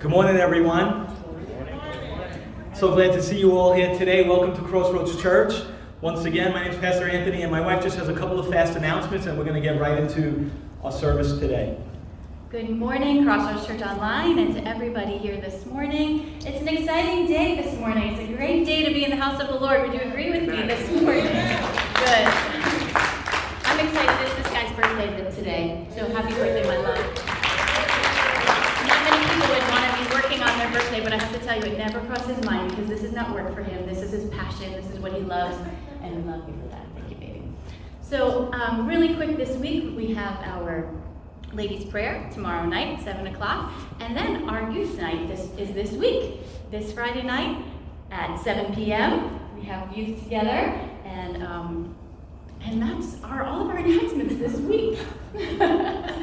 Good morning, everyone. So glad to see you all here today. Welcome to Crossroads Church. Once again, my name is Pastor Anthony, and my wife just has a couple of fast announcements, and we're going to get right into our service today. Good morning, Crossroads Church Online, and to everybody here this morning. It's an exciting day this morning. It's a great day to be in the house of the Lord. Would you agree with me this morning? Good. I'm excited. It's this guy's birthday today, so happy birthday, my love. Birthday, but I have to tell you, it never crossed his mind because this is not work for him. This is his passion. This is what he loves, and we love you for that. Thank you, baby. So, um, really quick this week, we have our ladies' prayer tomorrow night, 7 o'clock, and then our youth night this is this week, this Friday night at 7 p.m. We have youth together, and um, and that's our all of our announcements this week.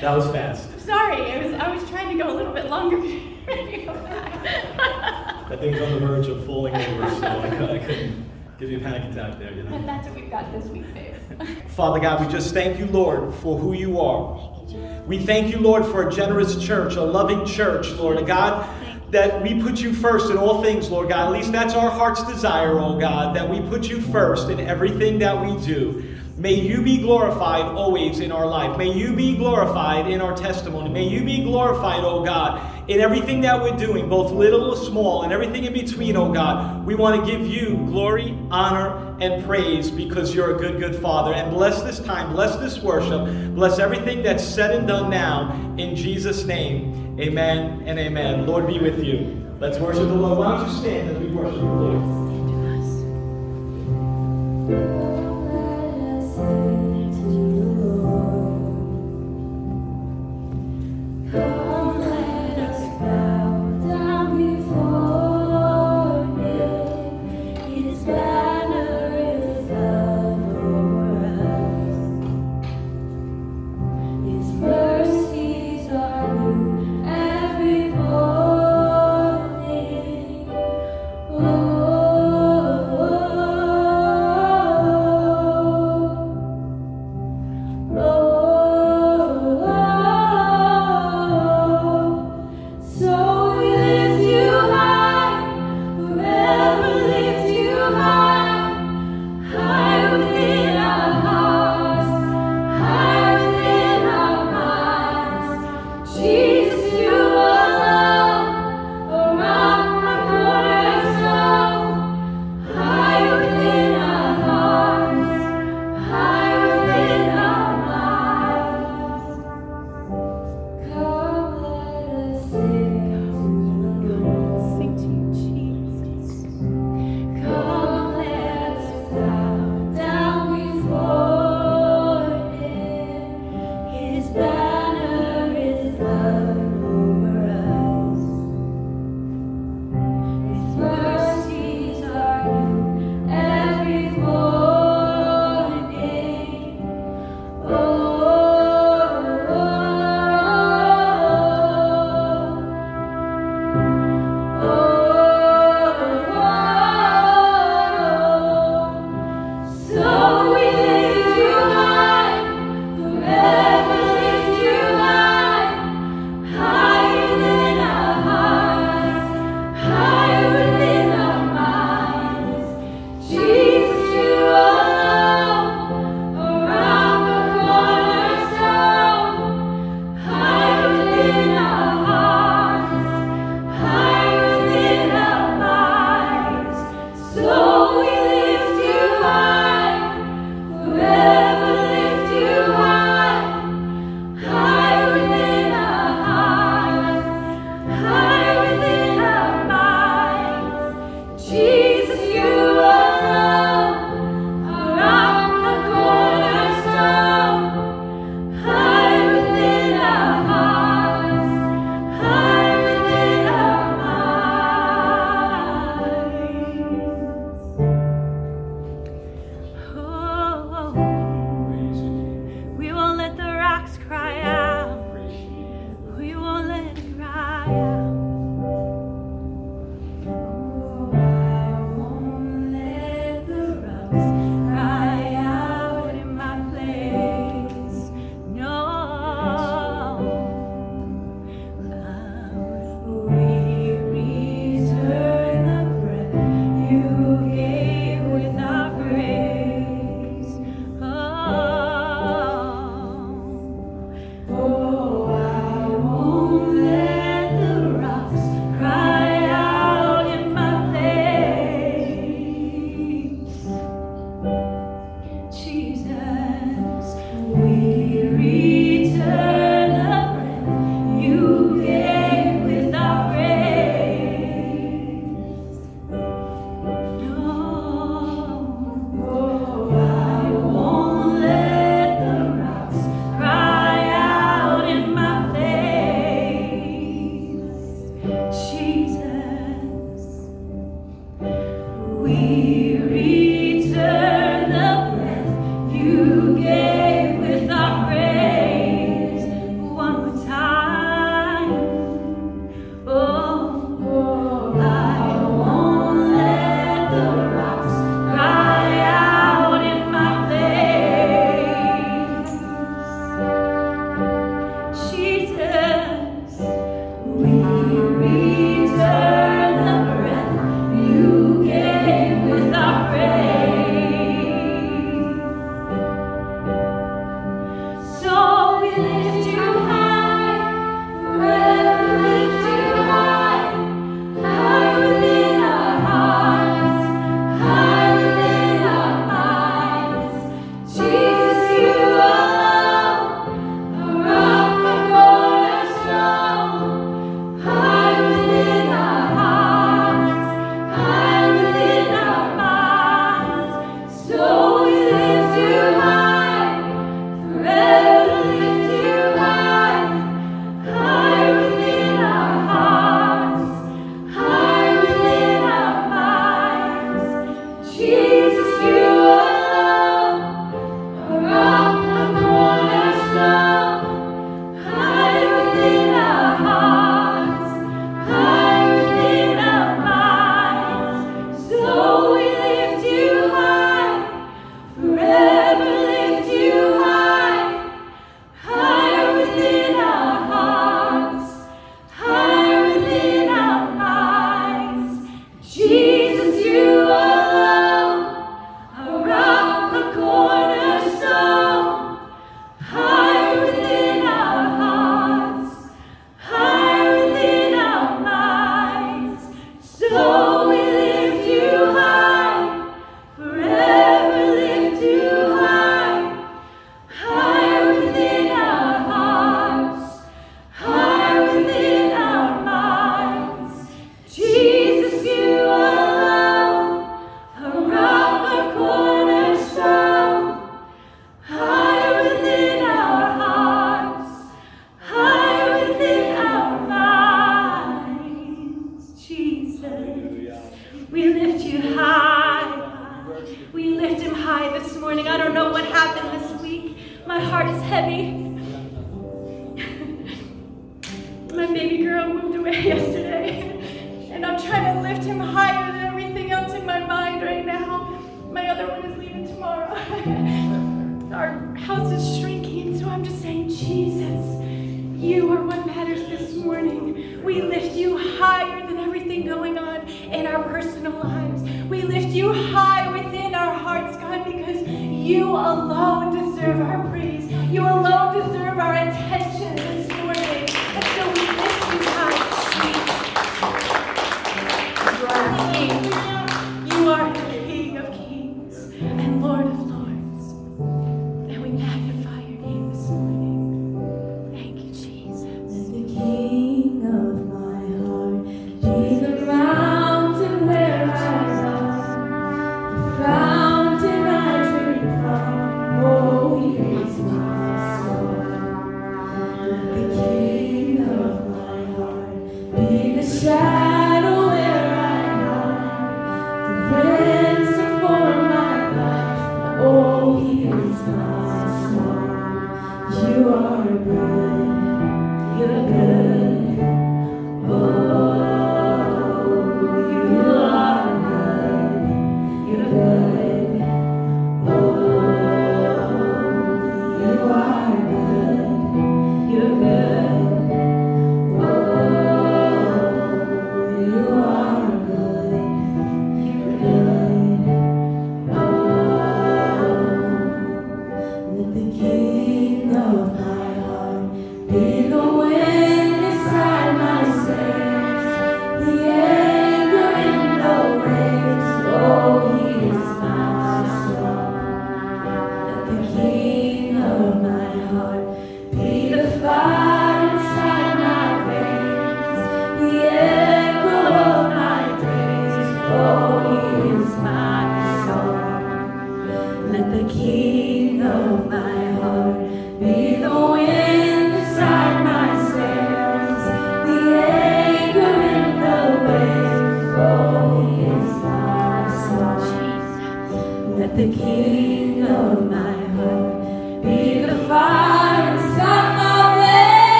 That was fast. Sorry, I was I was trying to go a little bit longer. That thing's on the verge of falling over, so I I couldn't give you a panic attack there, you know. But that's what we've got this week, babe. Father God, we just thank you, Lord, for who you are. We thank you, Lord, for a generous church, a loving church, Lord, a God that we put you first in all things, Lord God. At least that's our heart's desire, oh God, that we put you first in everything that we do. May you be glorified always in our life. May you be glorified in our testimony. May you be glorified, oh God, in everything that we're doing, both little or small, and everything in between, oh God. We want to give you glory, honor, and praise because you're a good, good Father. And bless this time, bless this worship, bless everything that's said and done now. In Jesus' name, amen and amen. Lord be with you. Let's worship the Lord. Why don't you stand as we worship the Lord?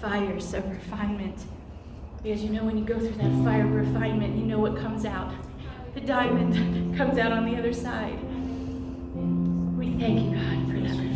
fires of refinement. Because you know, when you go through that fire of refinement, you know what comes out. The diamond comes out on the other side. We thank you, God, for that.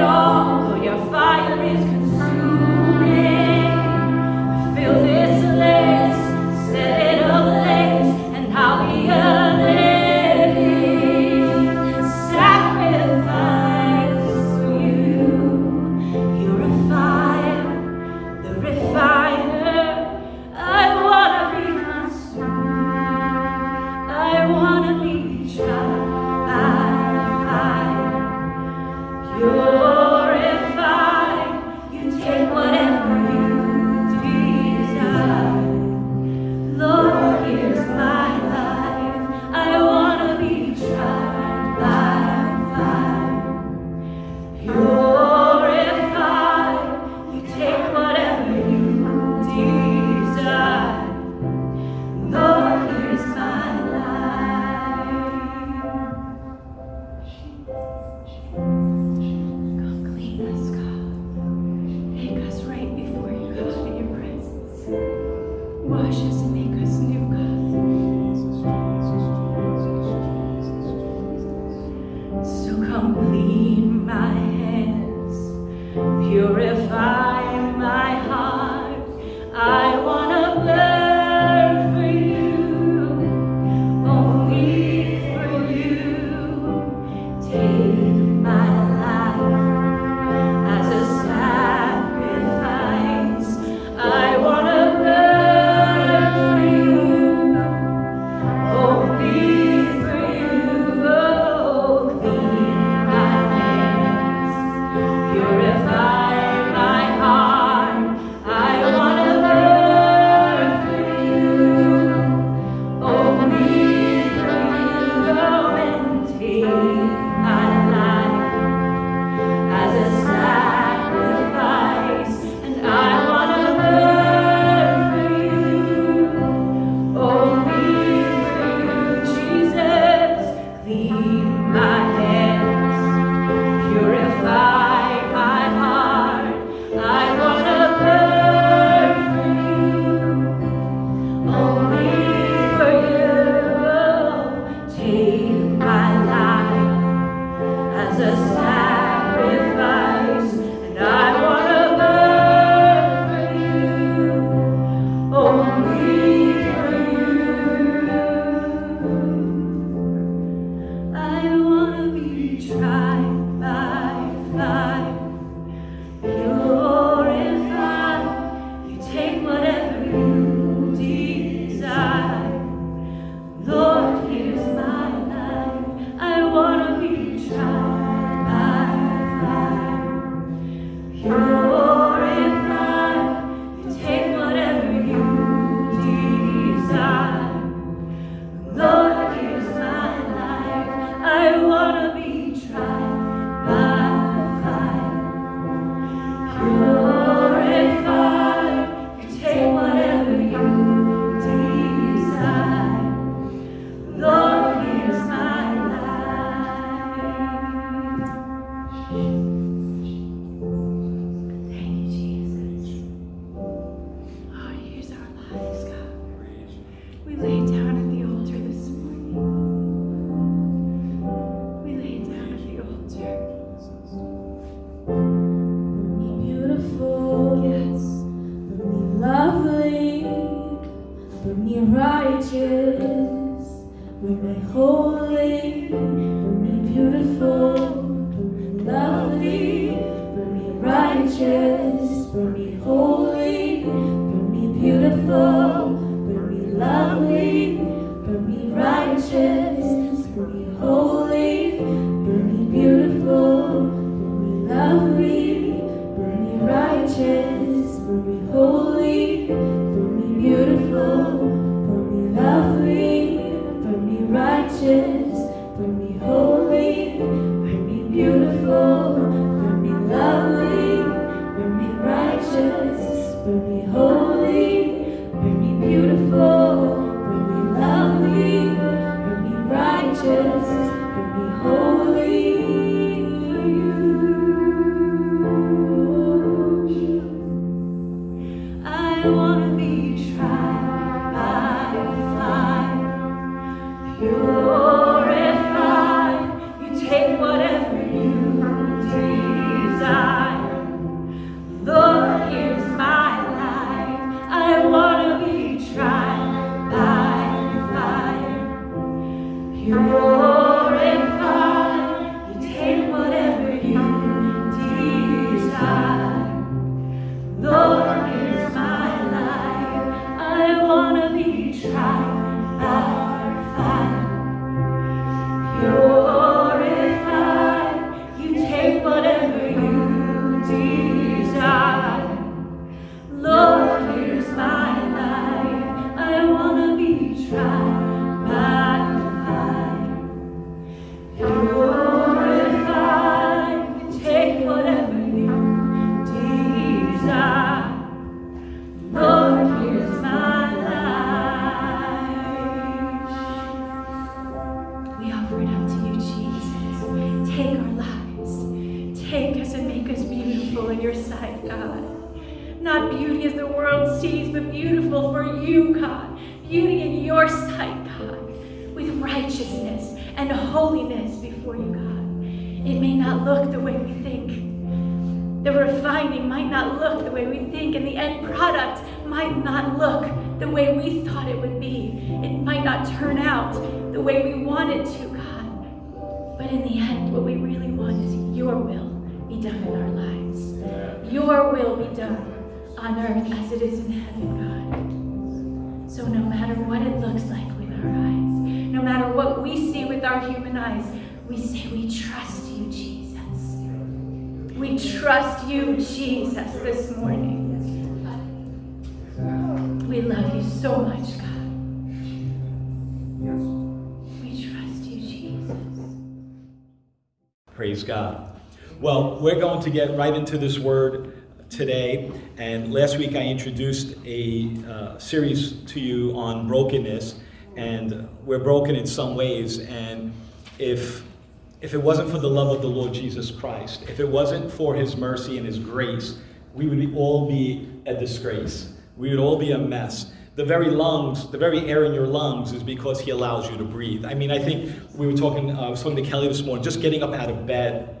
All. Lord, your fire is God. Well, we're going to get right into this word today. And last week I introduced a uh, series to you on brokenness, and we're broken in some ways. And if if it wasn't for the love of the Lord Jesus Christ, if it wasn't for His mercy and His grace, we would all be a disgrace. We would all be a mess the very lungs, the very air in your lungs is because He allows you to breathe. I mean, I think we were talking, uh, I was talking to Kelly this morning, just getting up out of bed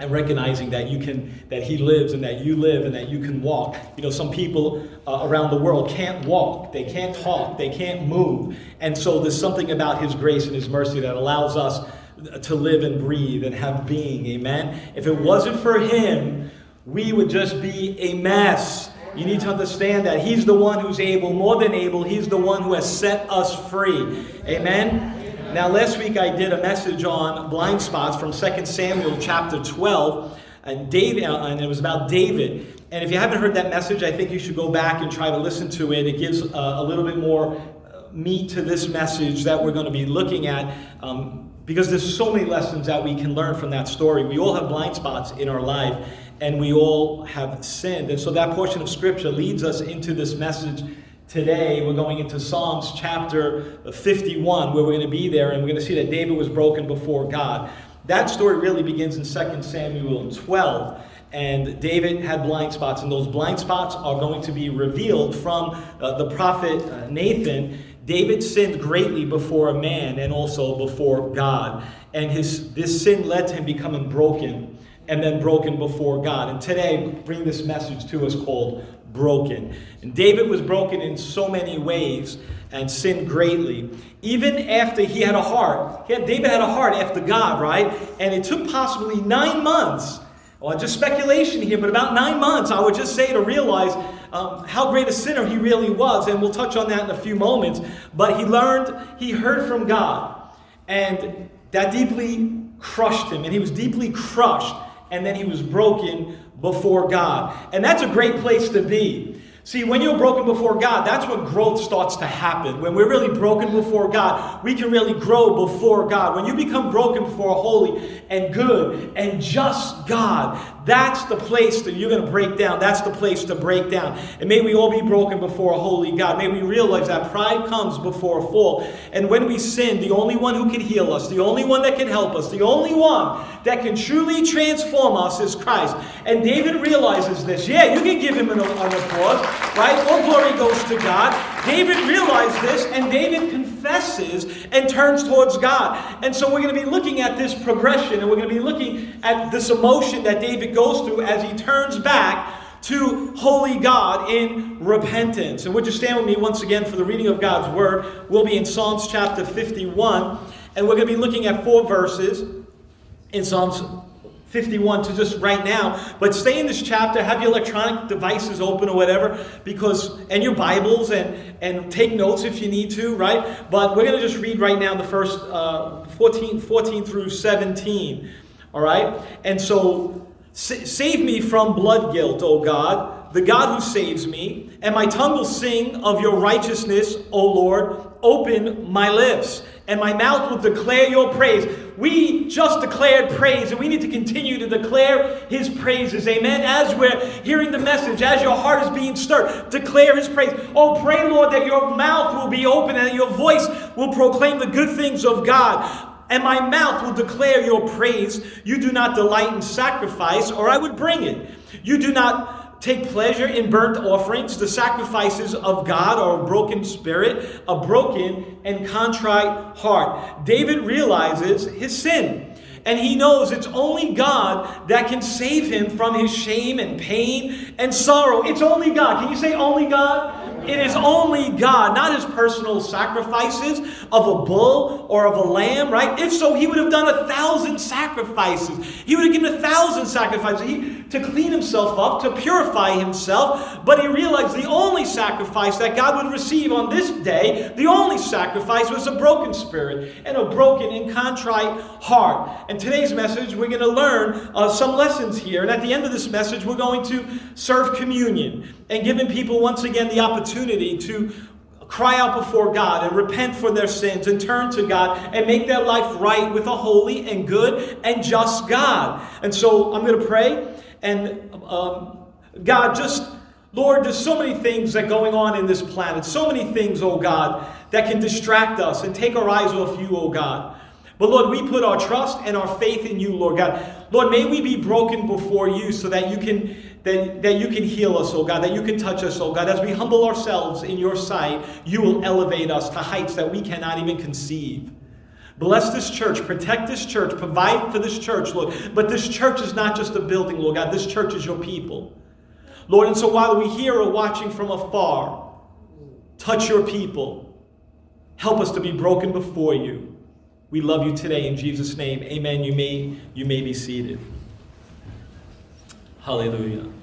and recognizing that you can that he lives and that you live and that you can walk. You know some people uh, around the world can't walk. They can't talk. They can't move. And so there's something about his grace and his mercy that allows us uh, to live and breathe and have being. Amen? If it wasn't for him we would just be a mess. You need to understand that He's the one who's able, more than able, He's the one who has set us free. Amen? Now, last week I did a message on blind spots from 2 Samuel chapter 12, and, David, uh, and it was about David. And if you haven't heard that message, I think you should go back and try to listen to it. It gives a, a little bit more uh, meat to this message that we're going to be looking at. Um, because there's so many lessons that we can learn from that story. We all have blind spots in our life and we all have sinned. And so that portion of scripture leads us into this message today. We're going into Psalms chapter 51, where we're going to be there, and we're going to see that David was broken before God. That story really begins in 2 Samuel 12. And David had blind spots, and those blind spots are going to be revealed from uh, the prophet uh, Nathan. David sinned greatly before a man and also before God. And his, this sin led to him becoming broken and then broken before God. And today, bring this message to us called Broken. And David was broken in so many ways and sinned greatly. Even after he had a heart, he had, David had a heart after God, right? And it took possibly nine months well, just speculation here, but about nine months, I would just say to realize um, how great a sinner he really was, and we'll touch on that in a few moments. But he learned, he heard from God, and that deeply crushed him, and he was deeply crushed, and then he was broken before God. And that's a great place to be. See, when you're broken before God, that's when growth starts to happen. When we're really broken before God, we can really grow before God. When you become broken before a holy and good and just God, that's the place that you're going to break down. That's the place to break down. And may we all be broken before a holy God. May we realize that pride comes before a fall. And when we sin, the only one who can heal us, the only one that can help us, the only one that can truly transform us is Christ. And David realizes this. Yeah, you can give him an, an applause, right? All glory goes to God. David realized this, and David confesses and turns towards God. And so we're going to be looking at this progression, and we're going to be looking at this emotion that David goes through as he turns back to holy God in repentance. And would you stand with me once again for the reading of God's word? We'll be in Psalms chapter 51, and we're going to be looking at four verses in Psalms 51 to just right now. But stay in this chapter, have your electronic devices open or whatever, because and your Bibles and and take notes if you need to, right? But we're going to just read right now the first uh, 14, 14 through 17. All right? And so save me from blood guilt, O God, the God who saves me, and my tongue will sing of your righteousness, O Lord. Open my lips, and my mouth will declare your praise. We just declared praise, and we need to continue to declare his praises. Amen. As we're hearing the message, as your heart is being stirred, declare his praise. Oh, pray, Lord, that your mouth will be open and your voice will proclaim the good things of God and my mouth will declare your praise. You do not delight in sacrifice, or I would bring it. You do not take pleasure in burnt offerings. The sacrifices of God are a broken spirit, a broken and contrite heart. David realizes his sin. And he knows it's only God that can save him from his shame and pain and sorrow. It's only God. Can you say only God? It is only God, not his personal sacrifices of a bull or of a lamb, right? If so, he would have done a thousand sacrifices. He would have given a thousand sacrifices he, to clean himself up, to purify himself. But he realized the only sacrifice that God would receive on this day, the only sacrifice was a broken spirit and a broken and contrite heart. And today's message, we're going to learn uh, some lessons here. And at the end of this message, we're going to serve communion and giving people once again the opportunity to cry out before God and repent for their sins and turn to God and make their life right with a holy and good and just God. And so I'm going to pray and um, God, just Lord, there's so many things that going on in this planet, so many things, oh God, that can distract us and take our eyes off you, oh God. But Lord, we put our trust and our faith in you, Lord God. Lord, may we be broken before you so that you can that, that you can heal us, oh God, that you can touch us, oh God. As we humble ourselves in your sight, you will elevate us to heights that we cannot even conceive. Bless this church, protect this church, provide for this church, Lord. But this church is not just a building, Lord God. This church is your people. Lord, and so while we here or watching from afar, touch your people. Help us to be broken before you. We love you today in Jesus' name. Amen. You may, you may be seated. Hallelujah.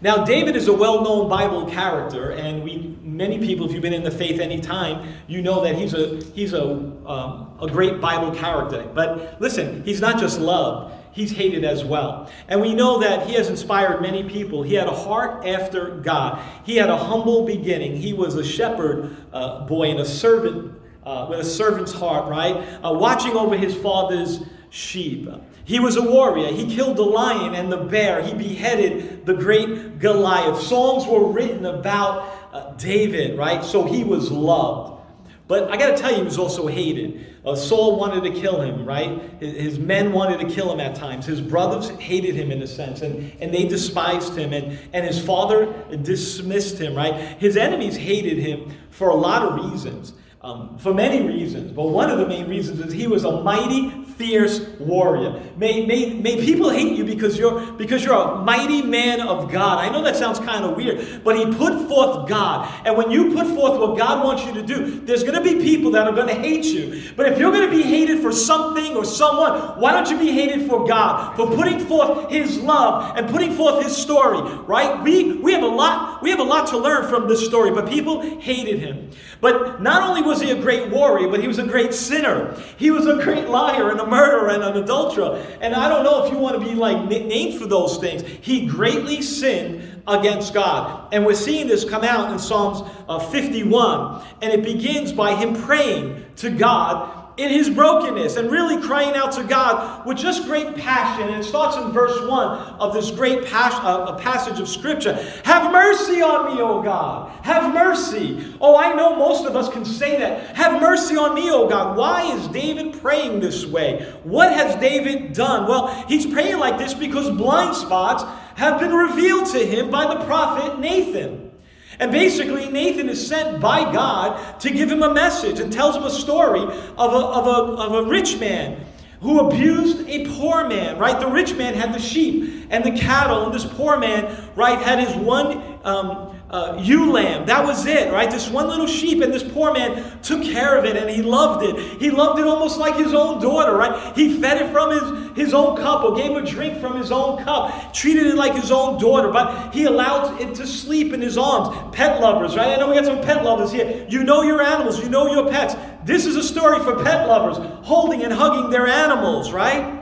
Now, David is a well known Bible character, and we, many people, if you've been in the faith any time, you know that he's, a, he's a, um, a great Bible character. But listen, he's not just loved, he's hated as well. And we know that he has inspired many people. He had a heart after God, he had a humble beginning. He was a shepherd uh, boy and a servant uh, with a servant's heart, right? Uh, watching over his father's sheep. He was a warrior. He killed the lion and the bear. He beheaded the great Goliath. Songs were written about uh, David, right? So he was loved. But I got to tell you, he was also hated. Uh, Saul wanted to kill him, right? His, his, men wanted to kill him at times. His brothers hated him in a sense, and, and they despised him. And, and his father dismissed him, right? His enemies hated him for a lot of reasons. Um, for many reasons, but one of the main reasons is he was a mighty, fierce warrior. May, may, may people hate you because you're because you're a mighty man of God. I know that sounds kind of weird, but he put forth God. And when you put forth what God wants you to do, there's going to be people that are going to hate you. But if you're going to be hated for something or someone, why don't you be hated for God? For putting forth his love and putting forth his story, right? We we have a lot we have a lot to learn from this story, but people hated him. But not only was he a great warrior, but he was a great sinner. He was a great liar and a murderer and an adulterer. And I don't know if you want to be like named for those things. He greatly sinned against God. And we're seeing this come out in Psalms uh, 51. And it begins by him praying to God in his brokenness and really crying out to God with just great passion. And it starts in verse 1 of this great pas- uh, passage of Scripture Have mercy on me, O God. Have mercy. Oh, I know most of us can say that. Have mercy on me, O God. Why is David praying this way? What has David done? Well, he's praying like this because blind spots have been revealed to him by the prophet Nathan. And basically, Nathan is sent by God to give him a message and tells him a story of a, of a, of a rich man who abused a poor man, right? The rich man had the sheep and the cattle, and this poor man, right, had his one um, uh, ewe lamb. That was it, right? This one little sheep, and this poor man took care of it and he loved it. He loved it almost like his own daughter, right? He fed it from his, his own cup or gave a drink from his own cup, treated it like his own daughter, but he allowed it to sleep in his arms. Pet lovers, right? I know we got some pet lovers here. You know your animals, you know your pets. This is a story for pet lovers, holding and hugging their animals, right?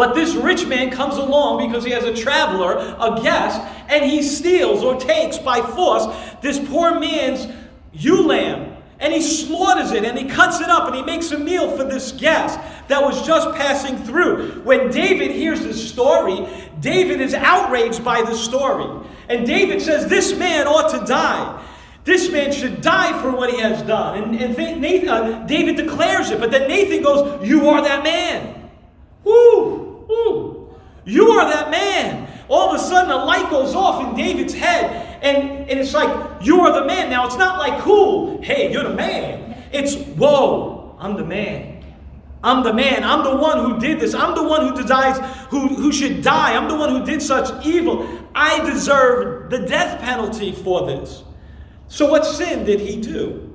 But this rich man comes along because he has a traveler, a guest, and he steals or takes by force this poor man's ewe lamb. And he slaughters it and he cuts it up and he makes a meal for this guest that was just passing through. When David hears this story, David is outraged by the story. And David says, This man ought to die. This man should die for what he has done. And, and Nathan, uh, David declares it, but then Nathan goes, You are that man. Woo! You are that man. All of a sudden, a light goes off in David's head, and, and it's like, You are the man. Now, it's not like, Cool, hey, you're the man. It's, Whoa, I'm the man. I'm the man. I'm the one who did this. I'm the one who decides who, who should die. I'm the one who did such evil. I deserve the death penalty for this. So what sin did he do?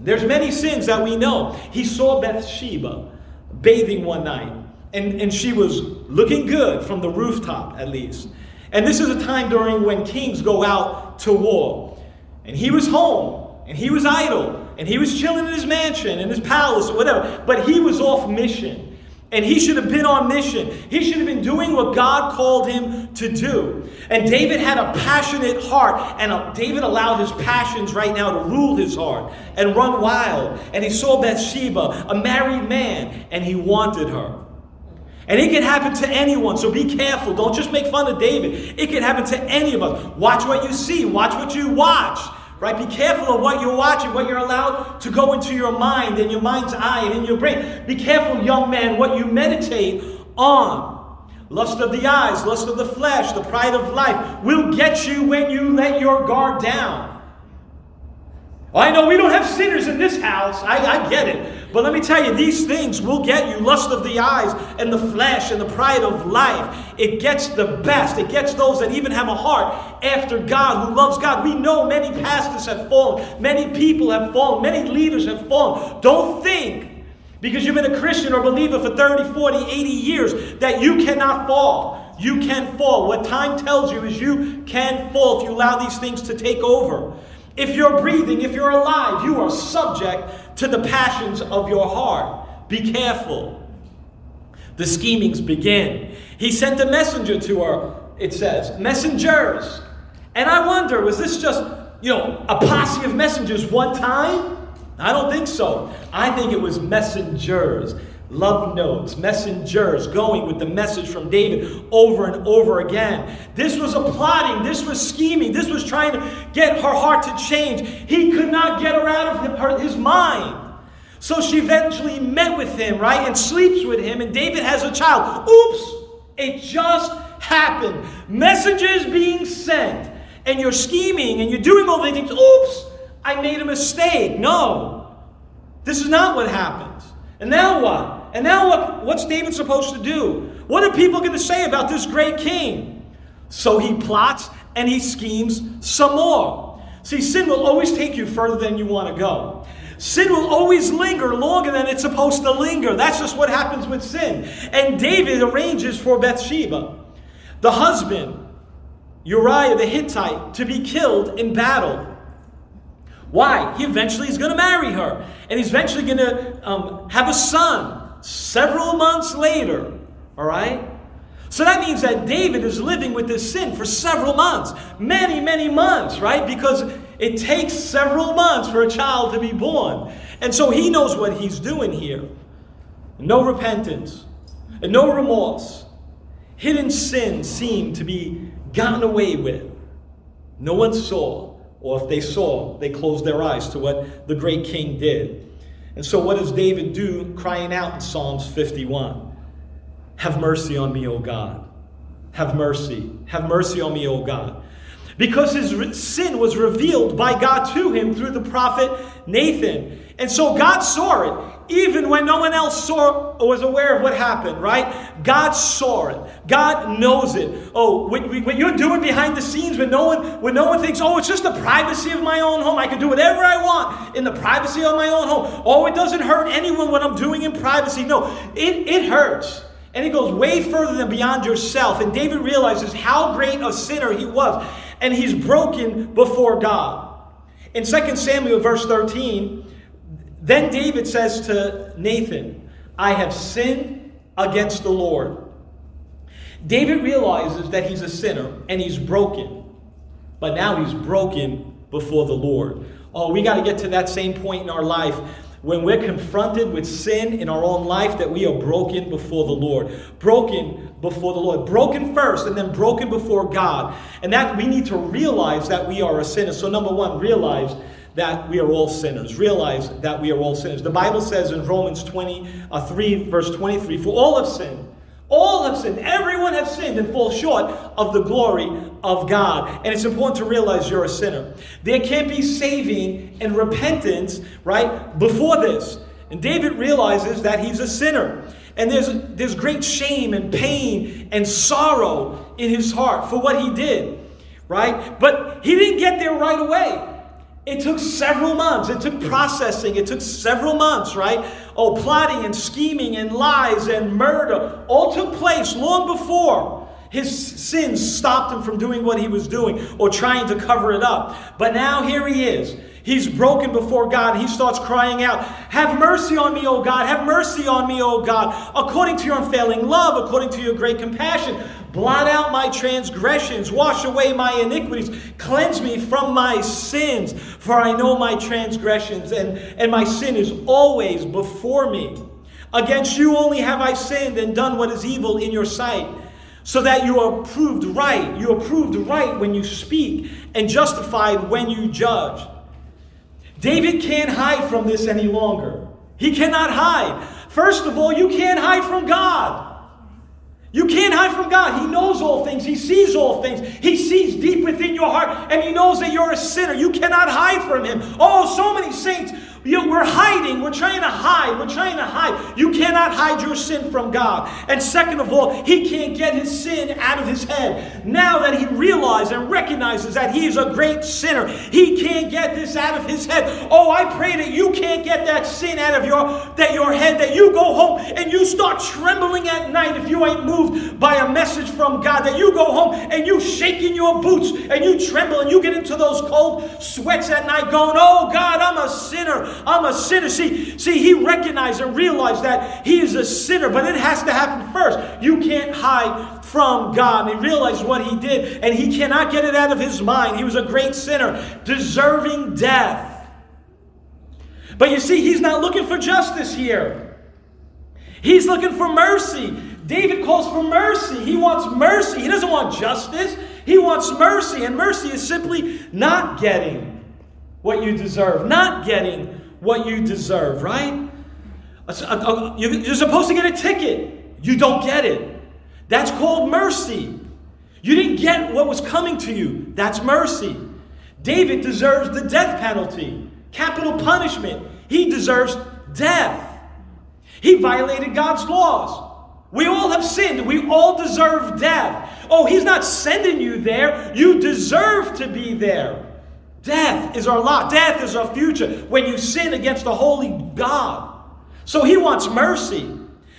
There's many sins that we know. He saw Bathsheba bathing one night, and, and she was looking good from the rooftop, at least. And this is a time during when kings go out to war. And he was home, and he was idle, and he was chilling in his mansion, in his palace, or whatever. But he was off mission. And he should have been on mission. He should have been doing what God called him to do. And David had a passionate heart. And uh, David allowed his passions right now to rule his heart and run wild. And he saw Bathsheba, a married man, and he wanted her. And it can happen to anyone, so be careful. Don't just make fun of David. It can happen to any of us. Watch what you see, watch what you watch. Right? Be careful of what you're watching, what you're allowed to go into your mind and your mind's eye and in your brain. Be careful, young man, what you meditate on. Lust of the eyes, lust of the flesh, the pride of life will get you when you let your guard down. I know we don't have sinners in this house. I, I, get it. But let me tell you, these things will get you lust of the eyes and the flesh and the pride of life. It gets the best. It gets those that even have a heart after God, who loves God. We know many pastors have fallen, many people have fallen, many leaders have fallen. Don't think because you've been a Christian or believer for 30, 40, 80 years that you cannot fall. you can fall. What time tells you is you can fall if you allow these things to take over. If you're breathing, if you're alive, you are subject to the passions of your heart. Be careful. The schemings begin. He sent a messenger to her, it says, messengers. And I wonder, was this just, you know, a posse of messengers one time? I don't think so. I think it was messengers, love notes, messengers going with the message from David over and over again. This was a plotting, this was scheming, this was trying to get her heart to change. He could not get her out of his mind. So she eventually met with him, right, and sleeps with him, and David has a child. Oops! It just happened. Messages being sent, and you're scheming and you're doing all these things. Oops! I made a mistake. No. This is not what happens. And now what? And now what, what's David supposed to do? What are people going to say about this great king? So he plots and he schemes some more. See, sin will always take you further than you want to go. Sin will always linger longer than it's supposed to linger. That's just what happens with sin. And David arranges for Bathsheba, the husband, Uriah the Hittite, to be killed in battle. Why? He eventually is going to marry her. And he's eventually going to um, have a son several months later. All right? So that means that David is living with this sin for several months. Many, many months, right? Because it takes several months for a child to be born. And so he knows what he's doing here. No repentance, and no remorse. Hidden sin seemed to be gotten away with. No one saw, or if they saw, they closed their eyes to what the great king did. And so, what does David do crying out in Psalms 51? Have mercy on me, O God. Have mercy. Have mercy on me, O God because his sin was revealed by God to him through the prophet Nathan. And so God saw it, even when no one else saw or was aware of what happened, right? God saw it. God knows it. Oh, what, you're doing behind the scenes when no one when no one thinks, oh, it's just the privacy of my own home. I can do whatever I want in the privacy of my own home. Oh, it doesn't hurt anyone what I'm doing in privacy. No, it, it hurts. And it goes way further than beyond yourself. And David realizes how great a sinner he was and he's broken before God. In 2 Samuel, verse 13, then David says to Nathan, I have sinned against the Lord. David realizes that he's a sinner and he's broken, but now he's broken before the Lord. Oh, we got to get to that same point in our life when we're confronted with sin in our own life that we are broken before the Lord. Broken before the Lord. Broken first and then broken before God. And that we need to realize that we are a sinner. So, number one, realize that we are all sinners. Realize that we are all sinners. The Bible says in Romans 20, uh, 3, verse 23, for all have sinned all have sinned. Everyone has sinned and fall short of the glory of God. And it's important to realize you're a sinner. There can't be saving and repentance, right, before this. And David realizes that he's a sinner. And there's, there's great shame and pain and sorrow in his heart for what he did, right? But he didn't get there right away. It took several months. It took processing. It took several months, right? Oh, plotting and scheming and lies and murder all took place long before his sins stopped him from doing what he was doing or trying to cover it up. But now here he is. He's broken before God. He starts crying out, Have mercy on me, O God. Have mercy on me, O God. According to your unfailing love, according to your great compassion, Blot out my transgressions, wash away my iniquities, cleanse me from my sins, for I know my transgressions, and, and my sin is always before me. Against you only have I sinned and done what is evil in your sight, so that you are proved right. You are proved right when you speak, and justified when you judge. David can't hide from this any longer. He cannot hide. First of all, you can't hide from God. You can't hide from God. He knows all things. He sees all things. He sees deep within your heart and He knows that you're a sinner. You cannot hide from Him. Oh, so many saints You we're hiding. We're trying to hide. We're trying to hide. You cannot hide your sin from God. And second of all, he can't get his sin out of his head. Now that he realizes and recognizes that he is a great sinner, he can't get this out of his head. Oh, I pray that you can't get that sin out of your that your head, that you go home and you start trembling at night if you ain't moved by a message from God. That you go home and you shake in your boots and you tremble and you get into those cold sweats at night going, Oh God, I'm a sinner. I'm a sinner. See, see, he recognized and realized that he is a sinner, but it has to happen first. You can't hide from God. And he realized what he did, and he cannot get it out of his mind. He was a great sinner, deserving death. But you see, he's not looking for justice here. He's looking for mercy. David calls for mercy. He wants mercy. He doesn't want justice. He wants mercy. And mercy is simply not getting what you deserve, not getting what you deserve, right? You're supposed to get a ticket. You don't get it. That's called mercy. You didn't get what was coming to you. That's mercy. David deserves the death penalty, capital punishment. He deserves death. He violated God's laws. We all have sinned. We all deserve death. Oh, He's not sending you there. You deserve to be there. Death is our lot, death is our future when you sin against the holy God. So He wants mercy.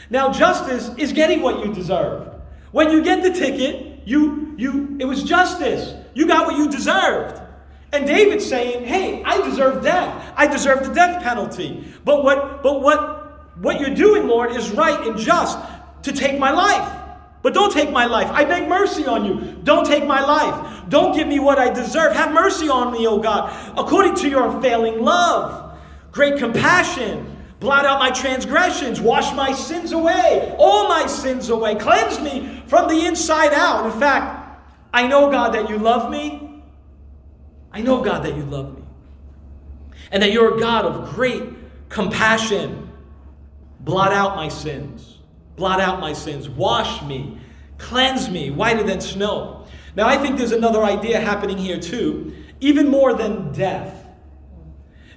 Now, justice is getting what you deserve. When you get the ticket, you, you, it was justice. You got what you deserved. And David's saying, hey, I deserve death. I deserve the death penalty. But what, but what, what you're doing, Lord, is right and just to take my life. But don't take my life. I beg mercy on you. Don't take my life. Don't give me what I deserve. Have mercy on me, O God, according to your unfailing love, great compassion. Blot out my transgressions, wash my sins away, all my sins away, cleanse me from the inside out. In fact, I know, God, that you love me. I know, God, that you love me. And that you're a God of great compassion. Blot out my sins. Blot out my sins. Wash me. Cleanse me whiter than snow. Now, I think there's another idea happening here, too. Even more than death.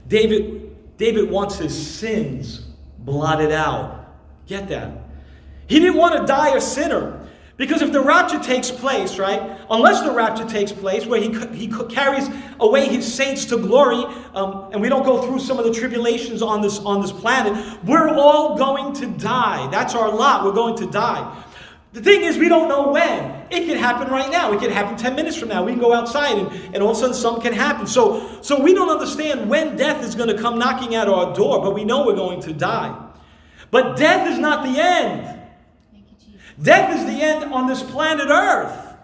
David David wants his sins blotted out. Get that? He didn't want to die a sinner. Because if the rapture takes place, right, unless the rapture takes place where he, he carries away his saints to glory, um, and we don't go through some of the tribulations on this, on this planet, we're all going to die. That's our lot. We're going to die. The thing is, we don't know when. It can happen right now. It can happen 10 minutes from now. We can go outside and, and all of a sudden something can happen. So, so we don't understand when death is going to come knocking at our door, but we know we're going to die. But death is not the end. Death is the end on this planet Earth.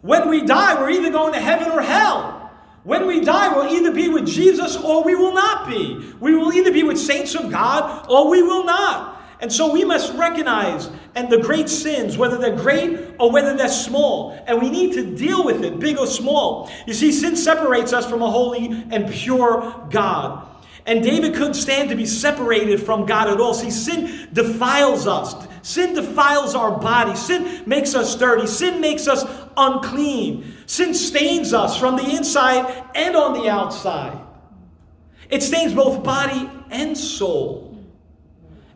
When we die, we're either going to heaven or hell. When we die, we'll either be with Jesus or we will not be. We will either be with saints of God or we will not. And so we must recognize and the great sins, whether they're great or whether they're small, and we need to deal with it, big or small. You see, sin separates us from a holy and pure God. And David couldn't stand to be separated from God at all. See, sin defiles us. Sin defiles our body. Sin makes us dirty. Sin makes us unclean. Sin stains us from the inside and on the outside. It stains both body and soul.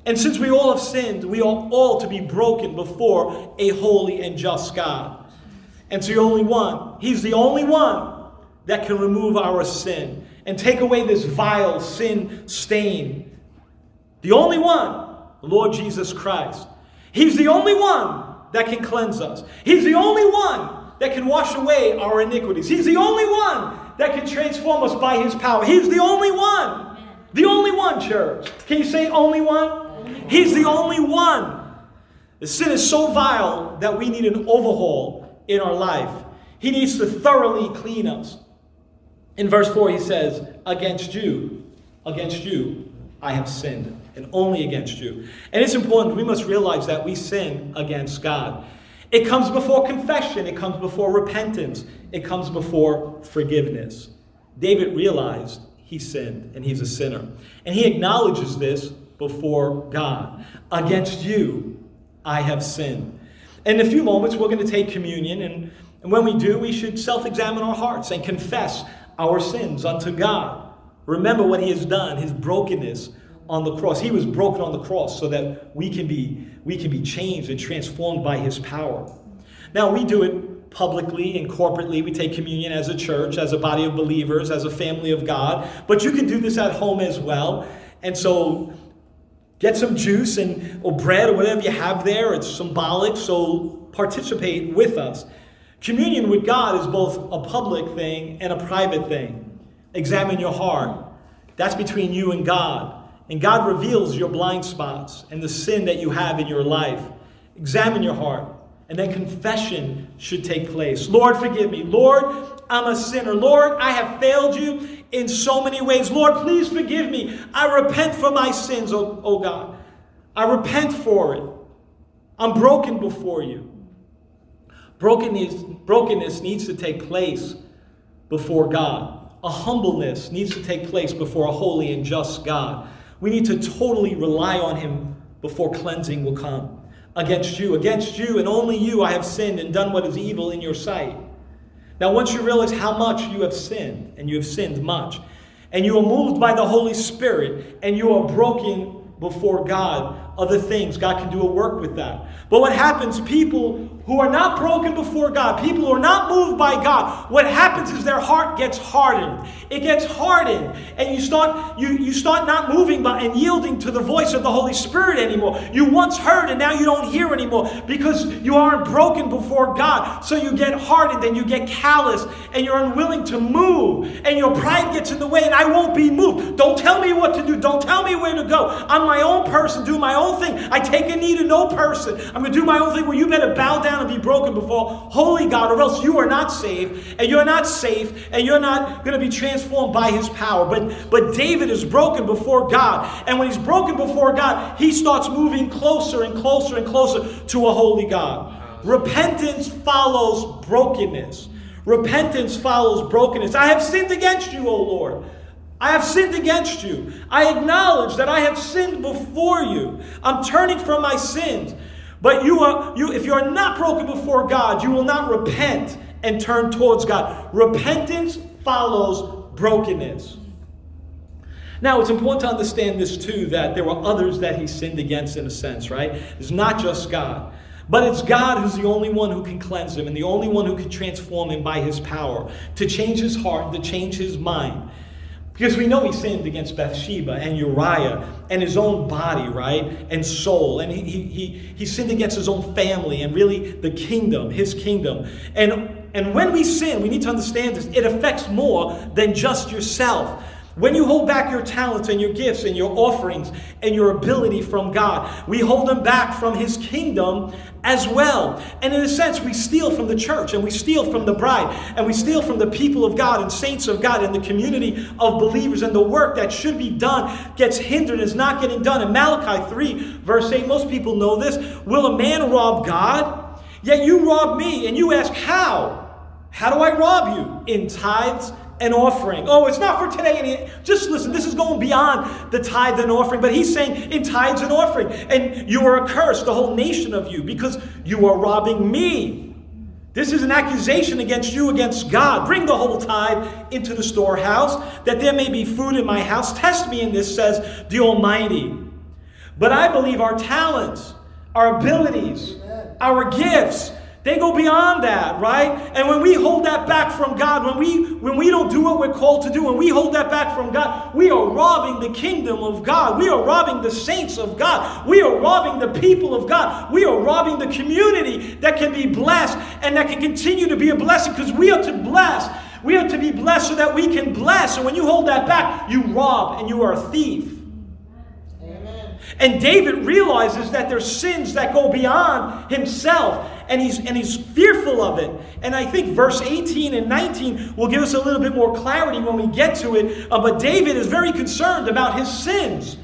And since we all have sinned, we are all to be broken before a holy and just God. And so the only one, He's the only one that can remove our sin and take away this vile sin stain. The only one, Lord Jesus Christ. He's the only one that can cleanse us. He's the only one that can wash away our iniquities. He's the only one that can transform us by His power. He's the only one. The only one, church. Can you say only one? He's the only one. The sin is so vile that we need an overhaul in our life. He needs to thoroughly clean us. In verse 4, he says, Against you, against you, I have sinned, and only against you. And it's important, we must realize that we sin against God. It comes before confession, it comes before repentance, it comes before forgiveness. David realized he sinned and he's a sinner. And he acknowledges this before God. Against you, I have sinned. In a few moments, we're going to take communion, and, and when we do, we should self examine our hearts and confess our sins unto God. Remember what he has done, his brokenness on the cross. He was broken on the cross so that we can be we can be changed and transformed by his power. Now we do it publicly and corporately. We take communion as a church, as a body of believers, as a family of God. But you can do this at home as well. And so get some juice and or bread or whatever you have there. It's symbolic, so participate with us. Communion with God is both a public thing and a private thing. Examine your heart. That's between you and God. And God reveals your blind spots and the sin that you have in your life. Examine your heart. And then confession should take place. Lord, forgive me. Lord, I'm a sinner. Lord, I have failed you in so many ways. Lord, please forgive me. I repent for my sins, oh, oh God. I repent for it. I'm broken before you. Brokenness, brokenness needs to take place before God. A humbleness needs to take place before a holy and just God. We need to totally rely on Him before cleansing will come. Against you, against you, and only you, I have sinned and done what is evil in your sight. Now, once you realize how much you have sinned, and you have sinned much, and you are moved by the Holy Spirit, and you are broken before God, other things, God can do a work with that. But what happens, people who are not broken before God, people who are not moved by God, what happens is their heart gets hardened. It gets hardened, and you start you, you start not moving by and yielding to the voice of the Holy Spirit anymore. You once heard and now you don't hear anymore because you aren't broken before God. So you get hardened and you get callous and you're unwilling to move, and your pride gets in the way, and I won't be moved. Don't tell me what to do, don't tell me where to go. I'm my own person, do my own thing. I take a knee to no person. I'm to do my own thing. Well, you better bow down and be broken before holy God, or else you are not saved, and you're not safe, and you're not going to be transformed by his power. But, but David is broken before God. And when he's broken before God, he starts moving closer and closer and closer to a holy God. Repentance follows brokenness. Repentance follows brokenness. I have sinned against you, O Lord. I have sinned against you. I acknowledge that I have sinned before you. I'm turning from my sins. But you are you if you are not broken before God, you will not repent and turn towards God. Repentance follows brokenness. Now, it's important to understand this too that there were others that he sinned against in a sense, right? It's not just God. But it's God who's the only one who can cleanse him and the only one who can transform him by his power to change his heart, to change his mind. Because we know he sinned against Bathsheba and Uriah and his own body, right? And soul. And he, he, he, sinned against his own family and really the kingdom, his kingdom. And, and when we sin, we need to understand this, it affects more than just yourself. When you hold back your talents and your gifts and your offerings and your ability from God, we hold them back from His kingdom as well. And in a sense, we steal from the church and we steal from the bride and we steal from the people of God and saints of God and the community of believers. And the work that should be done gets hindered, is not getting done. In Malachi 3, verse 8, most people know this Will a man rob God? Yet you rob me, and you ask, How? How do I rob you? In tithes and offering. Oh, it's not for today. Any, just listen, this is going beyond the tithe and offering. But he's saying in tithes and offering. And you are accursed, the whole nation of you, because you are robbing me. This is an accusation against you, against God. Bring the whole tithe into the storehouse, that there may be food in my house. Test me in this, says the Almighty. But I believe our talents, our abilities, our gifts, they go beyond that, right? And when we hold that back from God, when we when we don't do what we're called to do, when we hold that back from God, we are robbing the kingdom of God. We are robbing the saints of God. We are robbing the people of God. We are robbing the community that can be blessed and that can continue to be a blessing because we are to bless. We are to be blessed so that we can bless. And when you hold that back, you rob and you are a thief. Amen. And David realizes that there's sins that go beyond himself, and he's, and he's fearful of it. And I think verse 18 and 19 will give us a little bit more clarity when we get to it. Uh, but David is very concerned about his sins,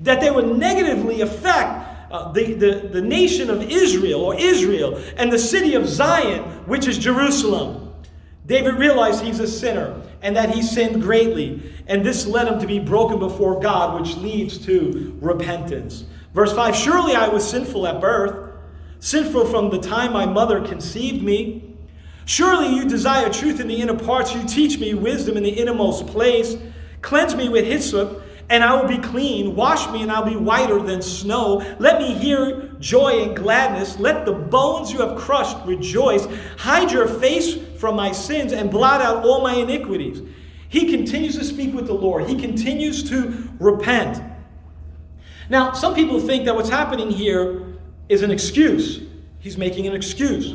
that they would negatively affect uh, the, the, the nation of Israel, or Israel, and the city of Zion, which is Jerusalem. David realized he's a sinner and that he sinned greatly. And this led him to be broken before God, which leads to repentance. Verse 5 Surely I was sinful at birth, sinful from the time my mother conceived me. Surely you desire truth in the inner parts, you teach me wisdom in the innermost place. Cleanse me with hyssop, and I will be clean. Wash me, and I'll be whiter than snow. Let me hear joy and gladness. Let the bones you have crushed rejoice. Hide your face from my sins and blot out all my iniquities. He continues to speak with the Lord, he continues to repent. Now, some people think that what's happening here is an excuse. He's making an excuse.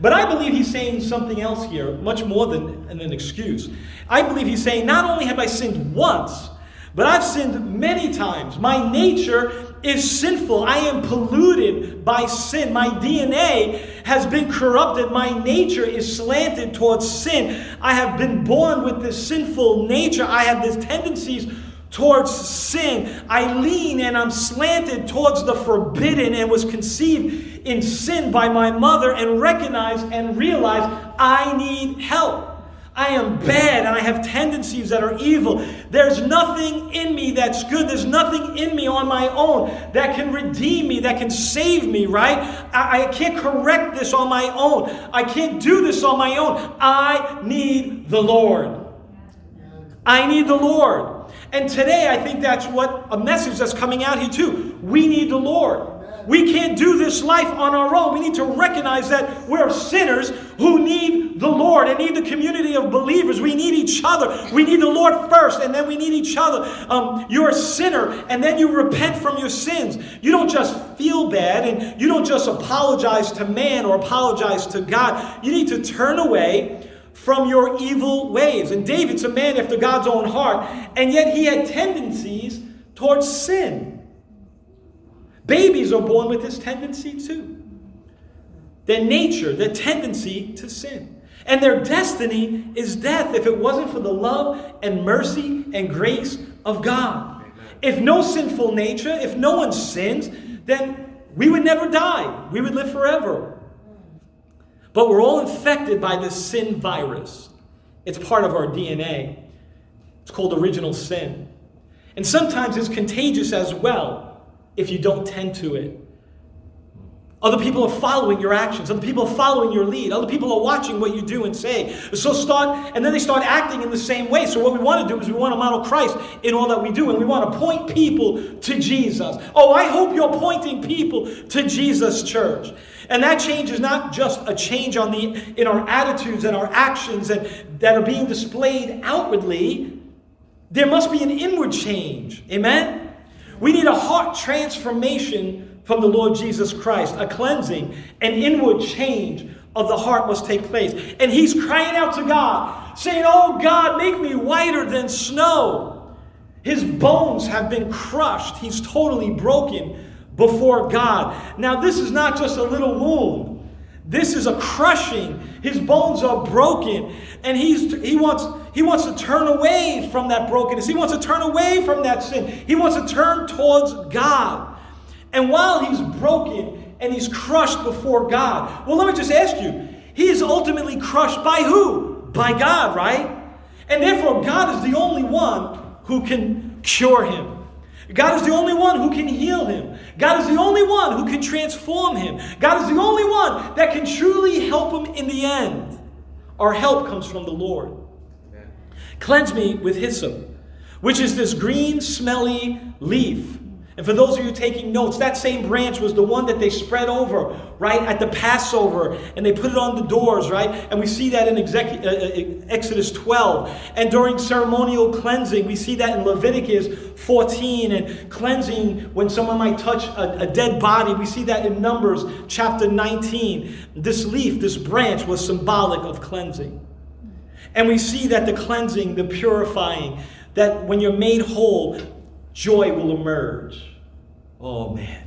But I believe he's saying something else here, much more than an excuse. I believe he's saying, not only have I sinned once, but I've sinned many times. My nature is sinful. I am polluted by sin. My DNA has been corrupted. My nature is slanted towards sin. I have been born with this sinful nature. I have these tendencies towards sin. I lean and I'm slanted towards the forbidden and was conceived in sin by my mother and recognize and realize I need help. I am bad and I have tendencies that are evil. There's nothing in me that's good. There's nothing in me on my own that can redeem me, that can save me, right? I, I, can't correct this on my own. I can't do this on my own. I need the Lord. I need the Lord. And today, I think that's what a message that's coming out here too. We need the Lord. We can't do this life on our own. We need to recognize that we're sinners who need the Lord and need the community of believers. We need each other. We need the Lord first, and then we need each other. Um, you're a sinner, and then you repent from your sins. You don't just feel bad, and you don't just apologize to man or apologize to God. You need to turn away from your evil ways. And David's a man after God's own heart, and yet he had tendencies towards sin. Babies are born with this tendency too. Their nature, their tendency to sin. And their destiny is death if it wasn't for the love and mercy and grace of God. If no sinful nature, if no one sins, then we would never die. We would live forever. But we're all infected by this sin virus. It's part of our DNA. It's called original sin. And sometimes it's contagious as well if you don't tend to it. Other people are following your actions. Other people are following your lead. Other people are watching what you do and say. So start, and then they start acting in the same way. So what we want to do is we want to model Christ in all that we do, and we want to point people to Jesus. Oh, I hope you're pointing people to Jesus, church. And that change is not just a change on the in our attitudes and our actions and that are being displayed outwardly. There must be an inward change. Amen. We need a heart transformation from the Lord Jesus Christ, a cleansing, an inward change of the heart must take place. And he's crying out to God, saying, Oh God, make me whiter than snow. His bones have been crushed, he's totally broken before God. Now, this is not just a little wound. This is a crushing. His bones are broken, and he's, he wants he wants to turn away from that brokenness. He wants to turn away from that sin. He wants to turn towards God. And while he's broken and he's crushed before God, well, let me just ask you, he is ultimately crushed by who? By God, right? And therefore, God is the only one who can cure him. God is the only one who can heal him. God is the only one who can transform him. God is the only one that can truly help him in the end. Our help comes from the Lord. Cleanse me with hyssop, which is this green, smelly leaf. And for those of you taking notes, that same branch was the one that they spread over, right, at the Passover, and they put it on the doors, right? And we see that in uh, uh, Exodus 12. And during ceremonial cleansing, we see that in Leviticus 14, and cleansing when someone might touch a, a dead body. We see that in Numbers chapter 19. This leaf, this branch, was symbolic of cleansing. And we see that the cleansing, the purifying, that when you're made whole, joy will emerge. Oh man.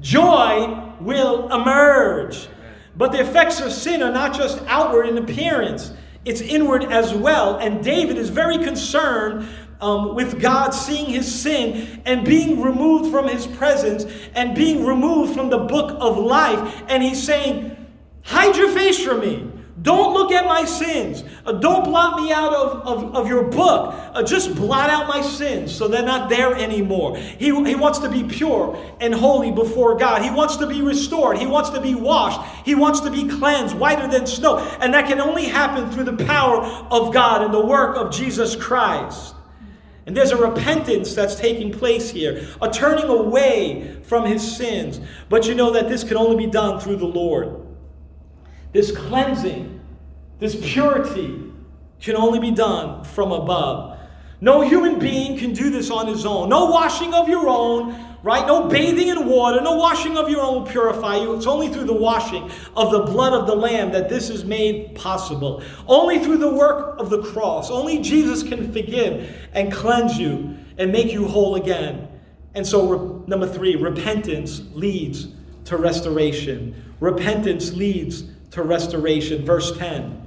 Joy will emerge. But the effects of sin are not just outward in appearance, it's inward as well. And David is very concerned um, with God seeing his sin and being removed from his presence and being removed from the book of life. And he's saying, Hide your face from me. Don't look at my sins. Uh, don't blot me out of, of, of your book. Uh, just blot out my sins so they're not there anymore. He, he wants to be pure and holy before God. He wants to be restored. He wants to be washed. He wants to be cleansed, whiter than snow. And that can only happen through the power of God and the work of Jesus Christ. And there's a repentance that's taking place here, a turning away from his sins. But you know that this can only be done through the Lord. This cleansing, this purity can only be done from above. No human being can do this on his own. No washing of your own, right? No bathing in water, no washing of your own will purify you. It's only through the washing of the blood of the Lamb that this is made possible. Only through the work of the cross. Only Jesus can forgive and cleanse you and make you whole again. And so, number three, repentance leads to restoration. Repentance leads to restoration. Verse 10.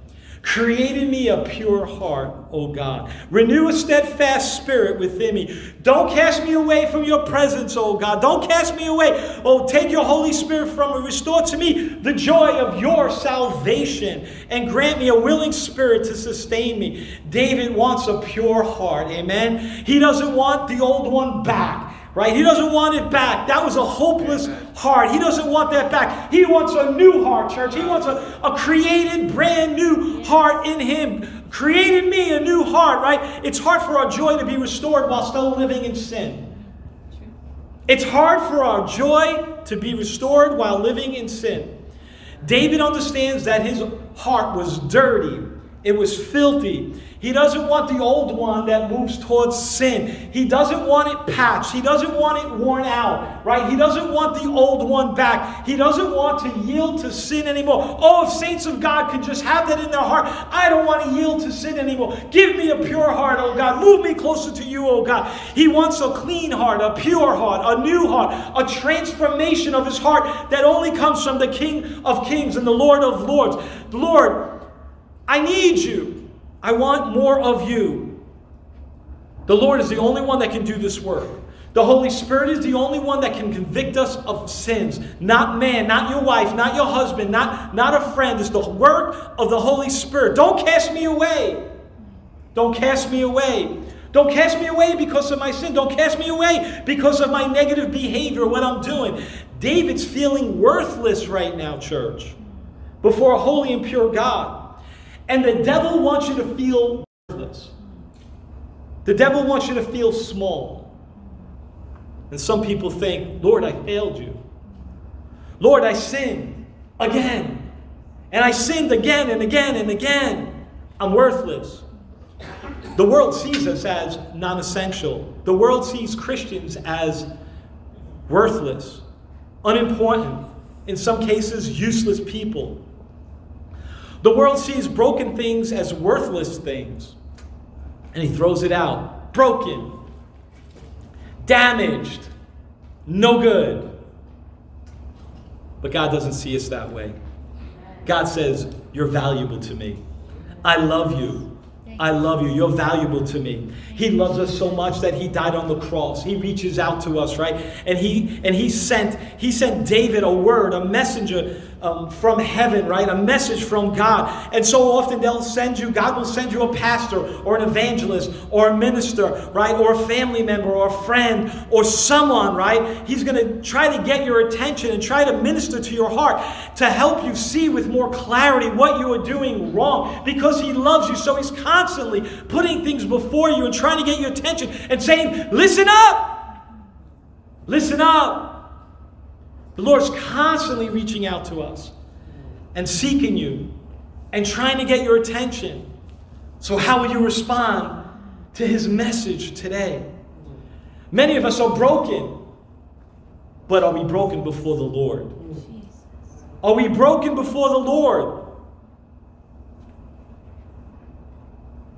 Create in me a pure heart, O God. Renew a steadfast spirit within me. Don't cast me away from your presence, O God. Don't cast me away. Oh, take your Holy Spirit from me. Restore to me the joy of your salvation and grant me a willing spirit to sustain me. David wants a pure heart. Amen. He doesn't want the old one back right? He doesn't want it back. That was a hopeless heart. He doesn't want that back. He wants a new heart, church. He wants a, a created, brand new heart in Him. Created me a new heart, right? It's hard for our joy to be restored while still living in sin. It's hard for our joy to be restored while living in sin. David understands that his heart was dirty, it was filthy. He doesn't want the old one that moves towards sin. He doesn't want it patched. He doesn't want it worn out, right? He doesn't want the old one back. He doesn't want to yield to sin anymore. Oh, if saints of God could just have that in their heart. I don't want to yield to sin anymore. Give me a pure heart, oh God. Move me closer to you, oh God. He wants a clean heart, a pure heart, a new heart, a transformation of his heart that only comes from the King of Kings and the Lord of Lords. Lord, I need you. I want more of you. The Lord is the only one that can do this work. The Holy Spirit is the only one that can convict us of sins. Not man, not your wife, not your husband, not, not a friend. It's the work of the Holy Spirit. Don't cast me away. Don't cast me away. Don't cast me away because of my sin. Don't cast me away because of my negative behavior, what I'm doing. David's feeling worthless right now, church, before a holy and pure God. And the devil wants you to feel worthless. The devil wants you to feel small. And some people think, Lord, I failed you. Lord, I sinned again. And I sinned again and again and again. I'm worthless. The world sees us as non essential. The world sees Christians as worthless, unimportant, in some cases, useless people. The world sees broken things as worthless things, and he throws it out. Broken, damaged, no good. But God doesn't see us that way. God says, You're valuable to me. I love you. I love you. You're valuable to me. He loves us so much that he died on the cross. He reaches out to us, right? And he and he sent he sent David a word, a messenger um, from heaven, right? A message from God. And so often they'll send you, God will send you a pastor or an evangelist or a minister, right? Or a family member or a friend or someone, right? He's going to try to get your attention and try to minister to your heart to help you see with more clarity what you are doing wrong because He loves you. So He's constantly putting things before you and trying to get your attention and saying, Listen up! Listen up! The Lord's constantly reaching out to us and seeking you and trying to get your attention. So, how will you respond to his message today? Many of us are broken, but are we broken before the Lord? Are we broken before the Lord?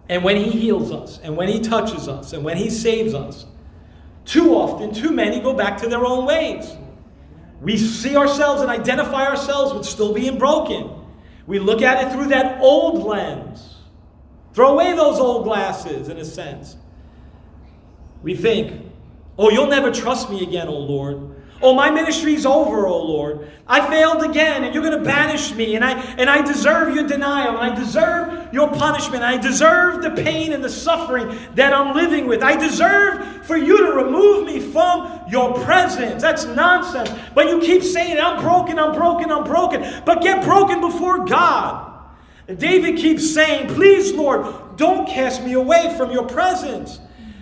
And when he heals us, and when he touches us, and when he saves us, too often, too many go back to their own ways. We see ourselves and identify ourselves with still being broken. We look at it through that old lens. Throw away those old glasses, in a sense. We think, oh, you'll never trust me again, oh Lord. Oh, my ministry's over, oh Lord. I failed again, and you're going to banish me, and I and I deserve your denial, and I deserve your punishment. I deserve the pain and the suffering that I'm living with. I deserve for you to remove me from your presence. That's nonsense. But you keep saying, I'm broken, I'm broken, I'm broken. But get broken before God. And David keeps saying, Please, Lord, don't cast me away from your presence.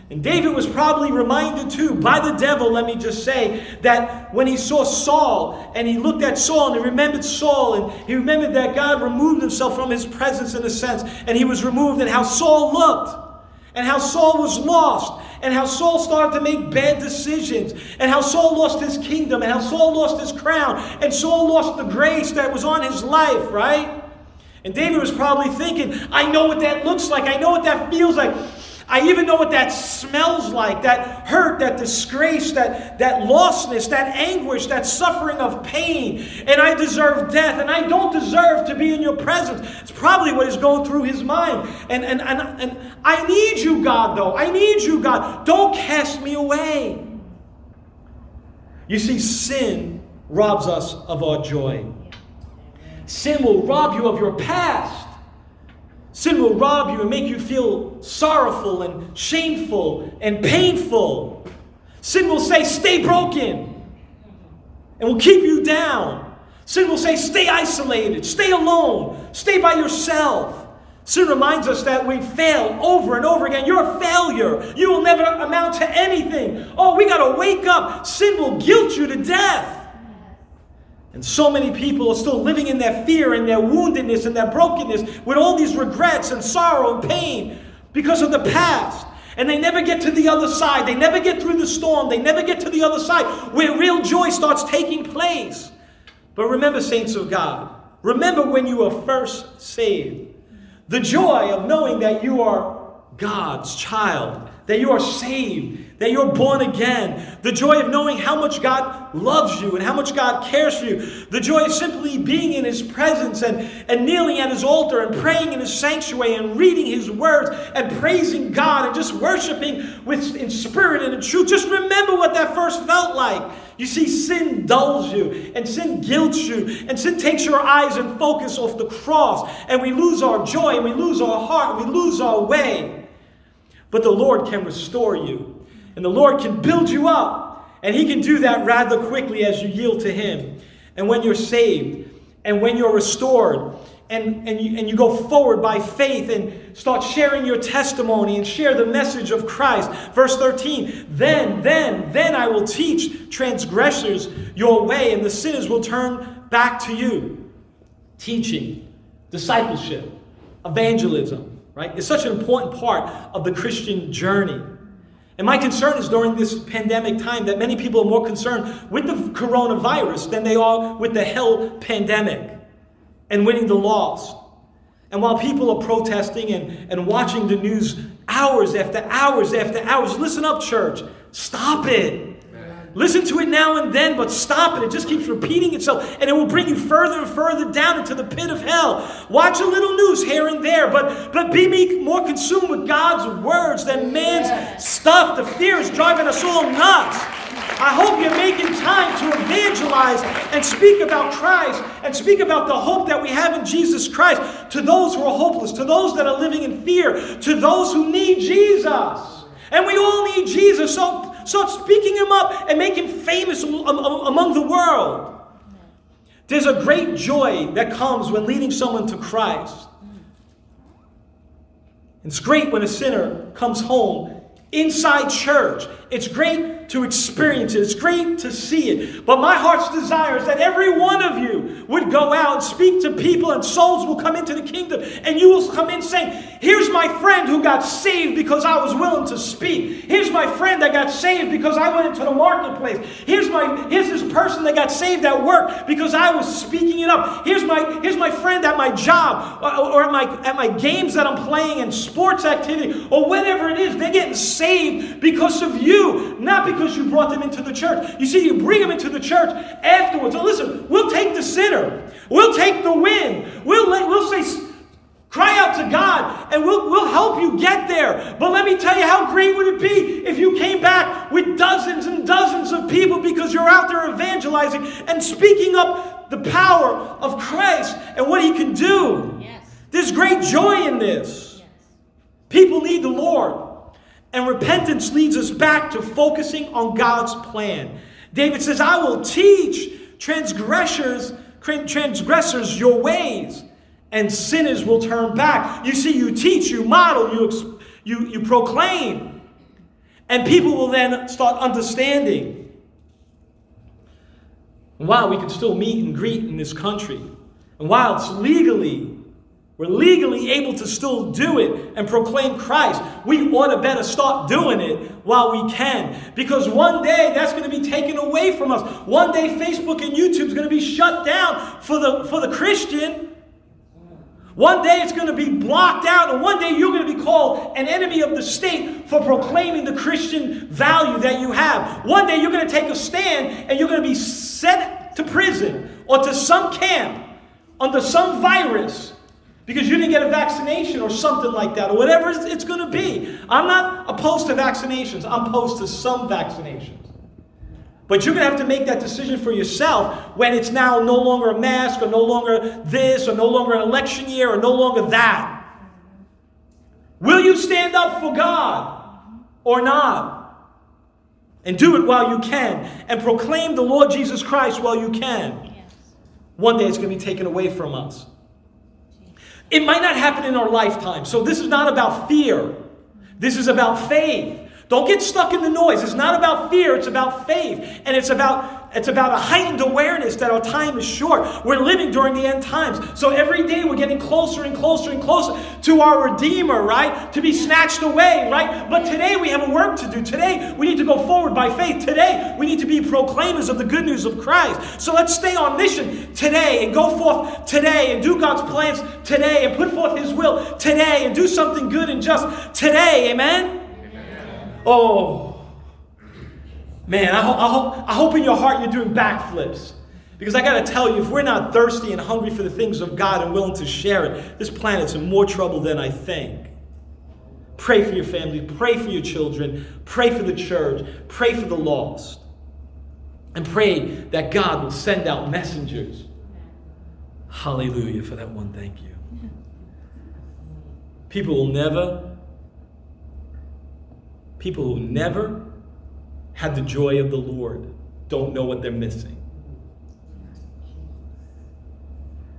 And David was probably reminded too by the devil, let me just say, that when he saw Saul and he looked at Saul and he remembered Saul and he remembered that God removed himself from his presence in a sense and he was removed and how Saul looked and how Saul was lost and how Saul started to make bad decisions and how Saul lost his kingdom and how Saul lost his crown and Saul lost the grace that was on his life, right? And David was probably thinking, I know what that looks like. I know what that feels like. I even know what that smells like that hurt, that disgrace, that, that lostness, that anguish, that suffering of pain. And I deserve death, and I don't deserve to be in your presence. It's probably what is going through his mind. And, and, and, and I need you, God, though. I need you, God. Don't cast me away. You see, sin robs us of our joy. Sin will rob you of your past. Sin will rob you and make you feel sorrowful and shameful and painful. Sin will say, stay broken, and will keep you down. Sin will say, stay isolated, stay alone, stay by yourself. Sin reminds us that we fail over and over again. You're a failure. You will never amount to anything. Oh, we got to wake up. Sin will guilt you to death. And so many people are still living in their fear and their woundedness and their brokenness with all these regrets and sorrow and pain because of the past. And they never get to the other side. They never get through the storm. They never get to the other side where real joy starts taking place. But remember, saints of God, remember when you were first saved. The joy of knowing that you are God's child, that you are saved, that you're born again, the joy of knowing how much God loves you and how much God cares for you, the joy of simply being in His presence and, and kneeling at His altar and praying in His sanctuary and reading His words and praising God and just worshiping with, in spirit and in truth. Just remember what that first felt like. You see, sin dulls you, and sin guilts you, and sin takes your eyes and focus off the cross, and we lose our joy, and we lose our heart, and we lose our way. But the Lord can restore you. And the Lord can build you up. And He can do that rather quickly as you yield to Him. And when you're saved, and when you're restored, and, and, you, and you go forward by faith and start sharing your testimony and share the message of Christ. Verse 13, then, then, then I will teach transgressors your way, and the sinners will turn back to you. Teaching, discipleship, evangelism, right? It's such an important part of the Christian journey. And my concern is during this pandemic time that many people are more concerned with the coronavirus than they are with the hell pandemic and winning the lost. And while people are protesting and, and watching the news hours after hours after hours, listen up, church. Stop it. Listen to it now and then, but stop it. It just keeps repeating itself, and it will bring you further and further down into the pit of hell. Watch a little news here and there, but, but be more consumed with God's words than man's stuff. The fear is driving us all nuts. I hope you're making time to evangelize and speak about Christ and speak about the hope that we have in Jesus Christ to those who are hopeless, to those that are living in fear, to those who need Jesus. And we all need Jesus. So Start speaking him up and make him famous among the world. There's a great joy that comes when leading someone to Christ. It's great when a sinner comes home inside church. It's great to experience it. It's great to see it. But my heart's desire is that every one of you would go out and speak to people, and souls will come into the kingdom, and you will come in saying, Here's my friend who got saved because I was willing to speak. Here's my friend that got saved because I went into the marketplace. Here's my here's this person that got saved at work because I was speaking it up. Here's my here's my friend at my job or, or at my at my games that I'm playing and sports activity or whatever it is. They're getting saved because of you, not because you brought them into the church. You see, you bring them into the church afterwards. So listen, we'll take the sinner. We'll take the win. We'll we'll say Cry out to God and we'll, we'll help you get there. But let me tell you, how great would it be if you came back with dozens and dozens of people because you're out there evangelizing and speaking up the power of Christ and what He can do? Yes. There's great joy in this. Yes. People need the Lord. And repentance leads us back to focusing on God's plan. David says, I will teach transgressors, transgressors your ways and sinners will turn back. You see, you teach, you model, you, you, you proclaim. And people will then start understanding. And while we can still meet and greet in this country, and while it's legally, we're legally able to still do it and proclaim Christ, we ought to better start doing it while we can. Because one day that's going to be taken away from us. One day Facebook and YouTube is going to be shut down for the, for the Christian. One day it's going to be blocked out, and one day you're going to be called an enemy of the state for proclaiming the Christian value that you have. One day you're going to take a stand and you're going to be sent to prison or to some camp under some virus because you didn't get a vaccination or something like that, or whatever it's going to be. I'm not opposed to vaccinations, I'm opposed to some vaccinations. But you're going to have to make that decision for yourself when it's now no longer a mask, or no longer this, or no longer an election year, or no longer that. Will you stand up for God or not? And do it while you can, and proclaim the Lord Jesus Christ while you can. One day it's going to be taken away from us. It might not happen in our lifetime. So this is not about fear. This is about faith. Don't get stuck in the noise. It's not about fear, it's about faith. And it's about it's about a heightened awareness that our time is short. We're living during the end times. So every day we're getting closer and closer and closer to our Redeemer, right? To be snatched away, right? But today we have a work to do. Today we need to go forward by faith. Today we need to be proclaimers of the good news of Christ. So let's stay on mission today and go forth today and do God's plans today and put forth His will today and do something good and just today. Amen? Oh, man, I, ho- I, ho- I hope in your heart you're doing backflips. Because I got to tell you, if we're not thirsty and hungry for the things of God and willing to share it, this planet's in more trouble than I think. Pray for your family, pray for your children, pray for the church, pray for the lost. And pray that God will send out messengers. Hallelujah for that one. Thank you. People will never People who never had the joy of the Lord don't know what they're missing.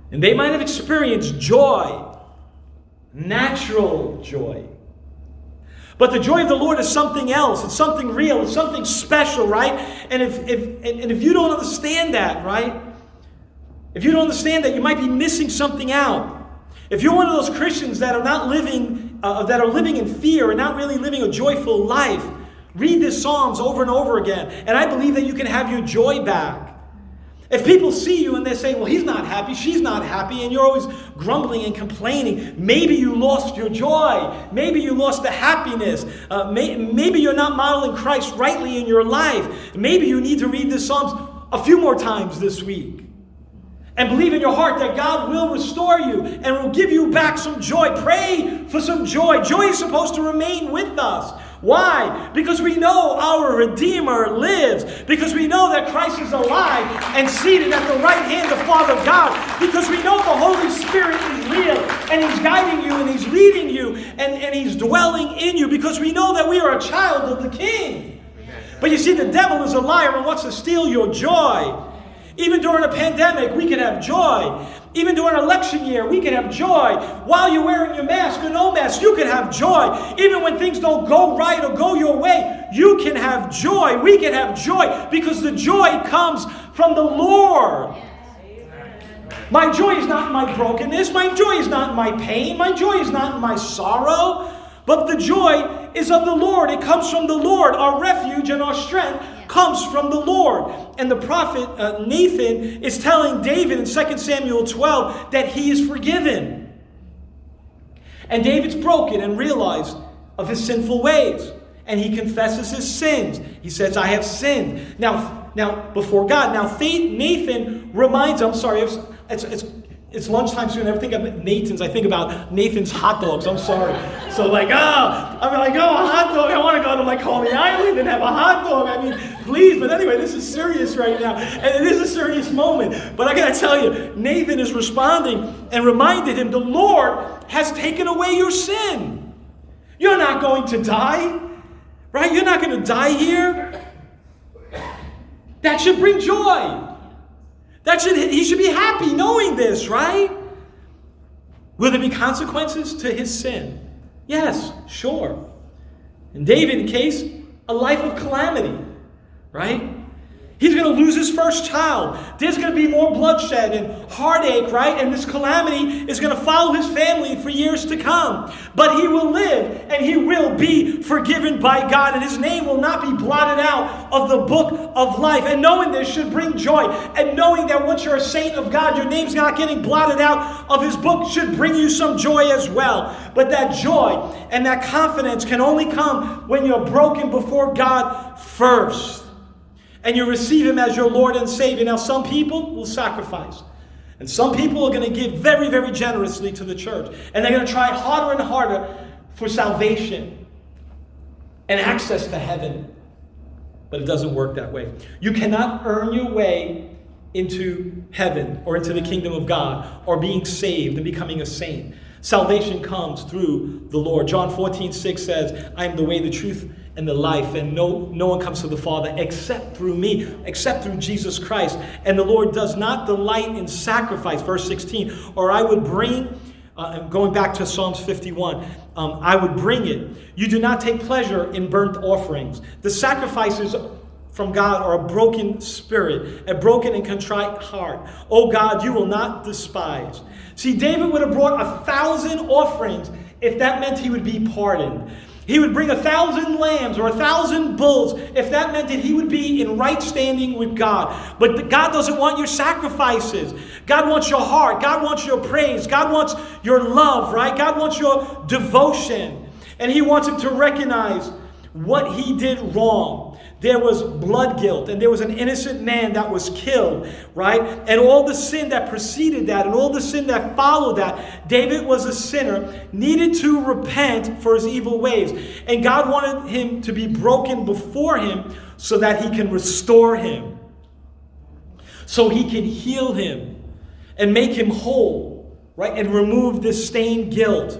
And they might have experienced joy, natural joy. But the joy of the Lord is something else. It's something real. It's something special, right? And if, if, and if you don't understand that, right? If you don't understand that, you might be missing something out. If you're one of those Christians that are not living, uh, that are living in fear and not really living a joyful life, read the Psalms over and over again. And I believe that you can have your joy back. If people see you and they say, well, he's not happy, she's not happy, and you're always grumbling and complaining, maybe you lost your joy. Maybe you lost the happiness. Uh, may, maybe you're not modeling Christ rightly in your life. Maybe you need to read the Psalms a few more times this week. And believe in your heart that God will restore you and will give you back some joy. Pray for some joy. Joy is supposed to remain with us. Why? Because we know our Redeemer lives. Because we know that Christ is alive and seated at the right hand of Father God. Because we know the Holy Spirit is real and He's guiding you and He's leading you and, and He's dwelling in you. Because we know that we are a child of the King. But you see, the devil is a liar and wants to steal your joy. Even during a pandemic, we can have joy. Even during election year, we can have joy. While you're wearing your mask or no mask, you can have joy. Even when things don't go right or go your way, you can have joy. We can have joy because the joy comes from the Lord. My joy is not in my brokenness. My joy is not in my pain. My joy is not in my sorrow. But the joy is of the Lord. It comes from the Lord. Our refuge and our strength comes from the Lord. And the prophet uh, Nathan is telling David in 2 Samuel 12 that he is forgiven. And David's broken and realized of his sinful ways. And he confesses his sins. He says, I have sinned. Now, now before God. Now, Nathan reminds him, I'm sorry, it's, it's, it's it's lunchtime soon. I never think of Nathan's. I think about Nathan's hot dogs. I'm sorry. So like, ah, oh, I'm like, oh, a hot dog. I want to go to like Coney Island and have a hot dog. I mean, please. But anyway, this is serious right now, and it is a serious moment. But I gotta tell you, Nathan is responding and reminded him, the Lord has taken away your sin. You're not going to die, right? You're not going to die here. That should bring joy. That should he should be happy knowing this, right? Will there be consequences to his sin? Yes, sure. In case a life of calamity, right? He's going to lose his first child. There's going to be more bloodshed and heartache, right? And this calamity is going to follow his family for years to come. But he will live and he will be forgiven by God, and his name will not be blotted out of the book of life. And knowing this should bring joy. And knowing that once you're a saint of God, your name's not getting blotted out of his book should bring you some joy as well. But that joy and that confidence can only come when you're broken before God first and you receive Him as your Lord and Savior. Now, some people will sacrifice. And some people are going to give very, very generously to the church. And they're going to try harder and harder for salvation and access to heaven. But it doesn't work that way. You cannot earn your way into heaven or into the kingdom of God or being saved and becoming a saint. Salvation comes through the Lord. John 14, 6 says, I am the way, the truth, and the life, and no, no one comes to the Father except through me, except through Jesus Christ. And the Lord does not delight in sacrifice, verse 16, or I would bring, uh, going back to Psalms 51, um, I would bring it. You do not take pleasure in burnt offerings. The sacrifices from God are a broken spirit, a broken and contrite heart. Oh God, you will not despise. See, David would have brought a thousand offerings if that meant he would be pardoned. He would bring a thousand lambs or a thousand bulls if that meant that he would be in right standing with God. But God doesn't want your sacrifices. God wants your heart. God wants your praise. God wants your love, right? God wants your devotion. And he wants him to recognize what he did wrong. There was blood guilt, and there was an innocent man that was killed, right? And all the sin that preceded that, and all the sin that followed that. David was a sinner, needed to repent for his evil ways. And God wanted him to be broken before him so that he can restore him, so he can heal him and make him whole, right? And remove this stained guilt.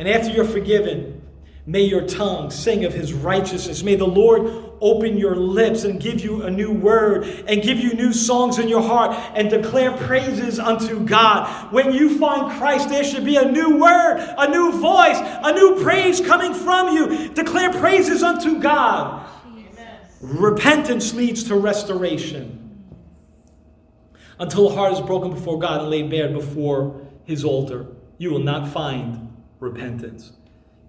And after you're forgiven, May your tongue sing of his righteousness. May the Lord open your lips and give you a new word and give you new songs in your heart and declare praises unto God. When you find Christ, there should be a new word, a new voice, a new praise coming from you. Declare praises unto God. Repentance leads to restoration. Until a heart is broken before God and laid bare before his altar, you will not find repentance.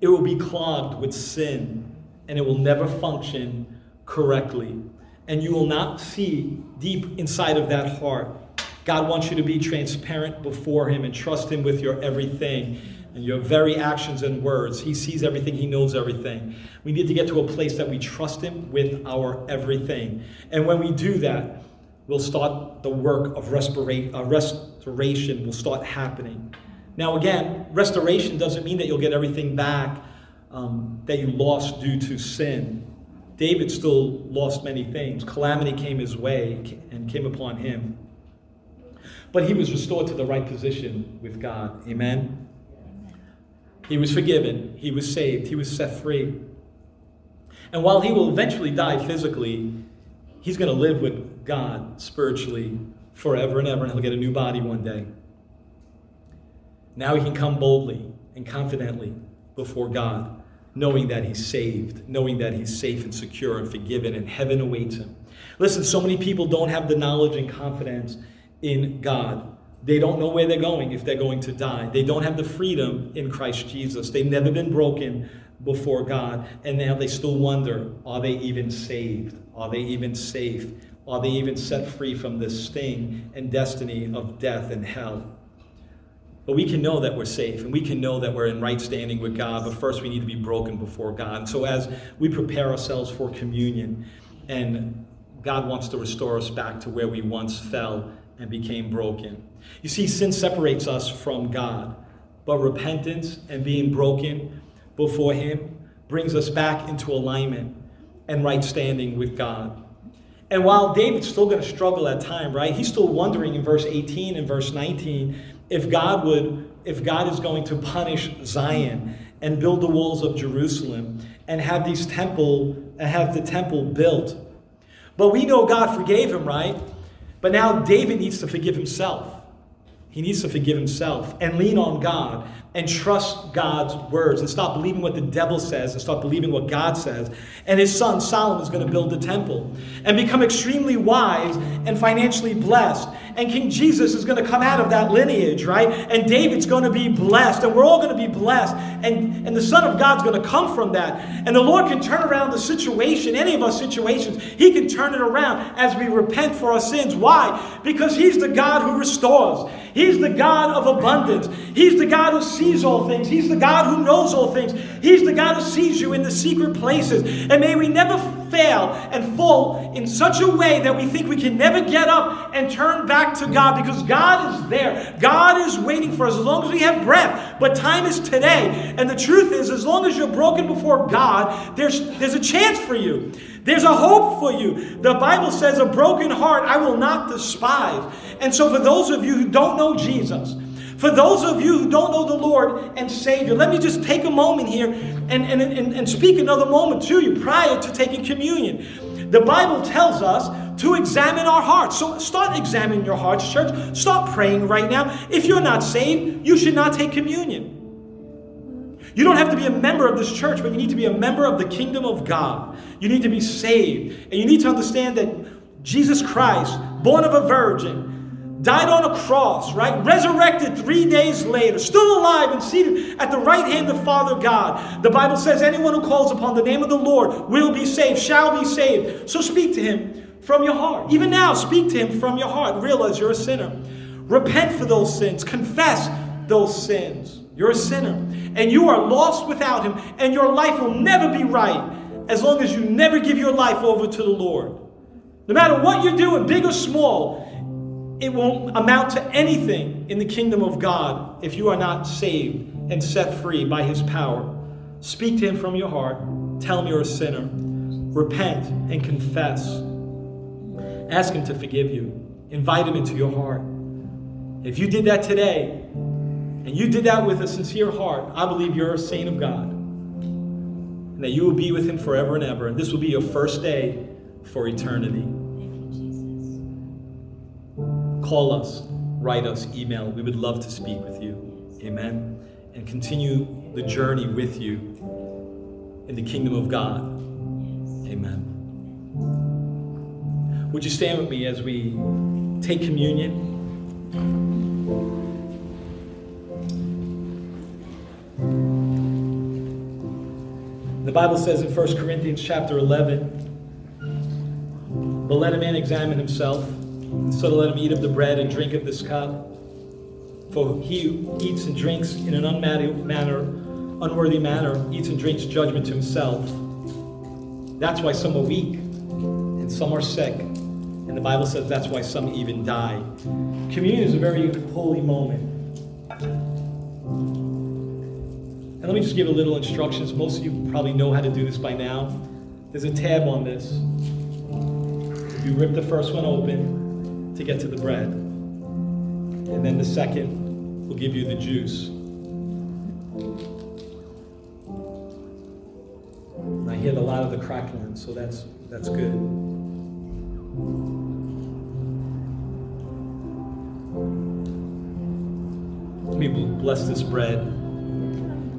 It will be clogged with sin and it will never function correctly. And you will not see deep inside of that heart. God wants you to be transparent before Him and trust Him with your everything and your very actions and words. He sees everything, He knows everything. We need to get to a place that we trust Him with our everything. And when we do that, we'll start the work of uh, restoration will start happening. Now, again, restoration doesn't mean that you'll get everything back um, that you lost due to sin. David still lost many things. Calamity came his way and came upon him. But he was restored to the right position with God. Amen? He was forgiven. He was saved. He was set free. And while he will eventually die physically, he's going to live with God spiritually forever and ever, and he'll get a new body one day. Now he can come boldly and confidently before God, knowing that he's saved, knowing that he's safe and secure and forgiven, and heaven awaits him. Listen, so many people don't have the knowledge and confidence in God. They don't know where they're going if they're going to die. They don't have the freedom in Christ Jesus. They've never been broken before God. And now they still wonder are they even saved? Are they even safe? Are they even set free from this sting and destiny of death and hell? But we can know that we're safe and we can know that we're in right standing with God, but first we need to be broken before God. So as we prepare ourselves for communion, and God wants to restore us back to where we once fell and became broken. You see, sin separates us from God, but repentance and being broken before Him brings us back into alignment and right standing with God. And while David's still going to struggle at time, right? He's still wondering in verse 18 and verse 19 if God would, if God is going to punish Zion and build the walls of Jerusalem and have these temple and have the temple built. But we know God forgave him, right? But now David needs to forgive himself. He needs to forgive himself and lean on God and trust God's words and stop believing what the devil says and start believing what God says. And his son Solomon is going to build the temple and become extremely wise and financially blessed. And King Jesus is going to come out of that lineage, right? And David's going to be blessed, and we're all going to be blessed. And, and the Son of God's going to come from that. And the Lord can turn around the situation, any of our situations, He can turn it around as we repent for our sins. Why? Because He's the God who restores, He's the God of abundance, He's the God who sees all things, He's the God who knows all things, He's the God who sees you in the secret places. And may we never fail and fall in such a way that we think we can never get up and turn back to God because God is there. God is waiting for us as long as we have breath. But time is today. And the truth is, as long as you're broken before God, there's, there's a chance for you. There's a hope for you. The Bible says, A broken heart I will not despise. And so, for those of you who don't know Jesus, for those of you who don't know the Lord and Savior, let me just take a moment here and, and, and, and speak another moment to you prior to taking communion. The Bible tells us to examine our hearts. So start examining your hearts, church. Start praying right now. If you're not saved, you should not take communion. You don't have to be a member of this church, but you need to be a member of the kingdom of God. You need to be saved. And you need to understand that Jesus Christ, born of a virgin, died on a cross, right? Resurrected three days later, still alive and seated at the right hand of Father God. The Bible says, anyone who calls upon the name of the Lord will be saved, shall be saved. So speak to him from your heart. Even now, speak to him from your heart. Realize you're a sinner. Repent for those sins, confess those sins. You're a sinner, and you are lost without him, and your life will never be right as long as you never give your life over to the Lord. No matter what you're doing, big or small, it won't amount to anything in the kingdom of God if you are not saved and set free by His power. Speak to Him from your heart. Tell Him you're a sinner. Repent and confess. Ask Him to forgive you. Invite Him into your heart. If you did that today, and you did that with a sincere heart, I believe you're a saint of God. And that you will be with Him forever and ever. And this will be your first day for eternity. Call us, write us, email. We would love to speak with you. Amen. And continue the journey with you in the kingdom of God. Amen. Would you stand with me as we take communion? The Bible says in 1 Corinthians chapter 11, but let a man examine himself so let him eat of the bread and drink of this cup. For he who eats and drinks in an manner, unworthy manner, eats and drinks judgment to himself. That's why some are weak and some are sick. And the Bible says that's why some even die. Communion is a very holy moment. And let me just give a little instructions. Most of you probably know how to do this by now. There's a tab on this. You rip the first one open, to get to the bread. And then the second will give you the juice. I hear a lot of the crackling, so that's that's good. Let me bless this bread.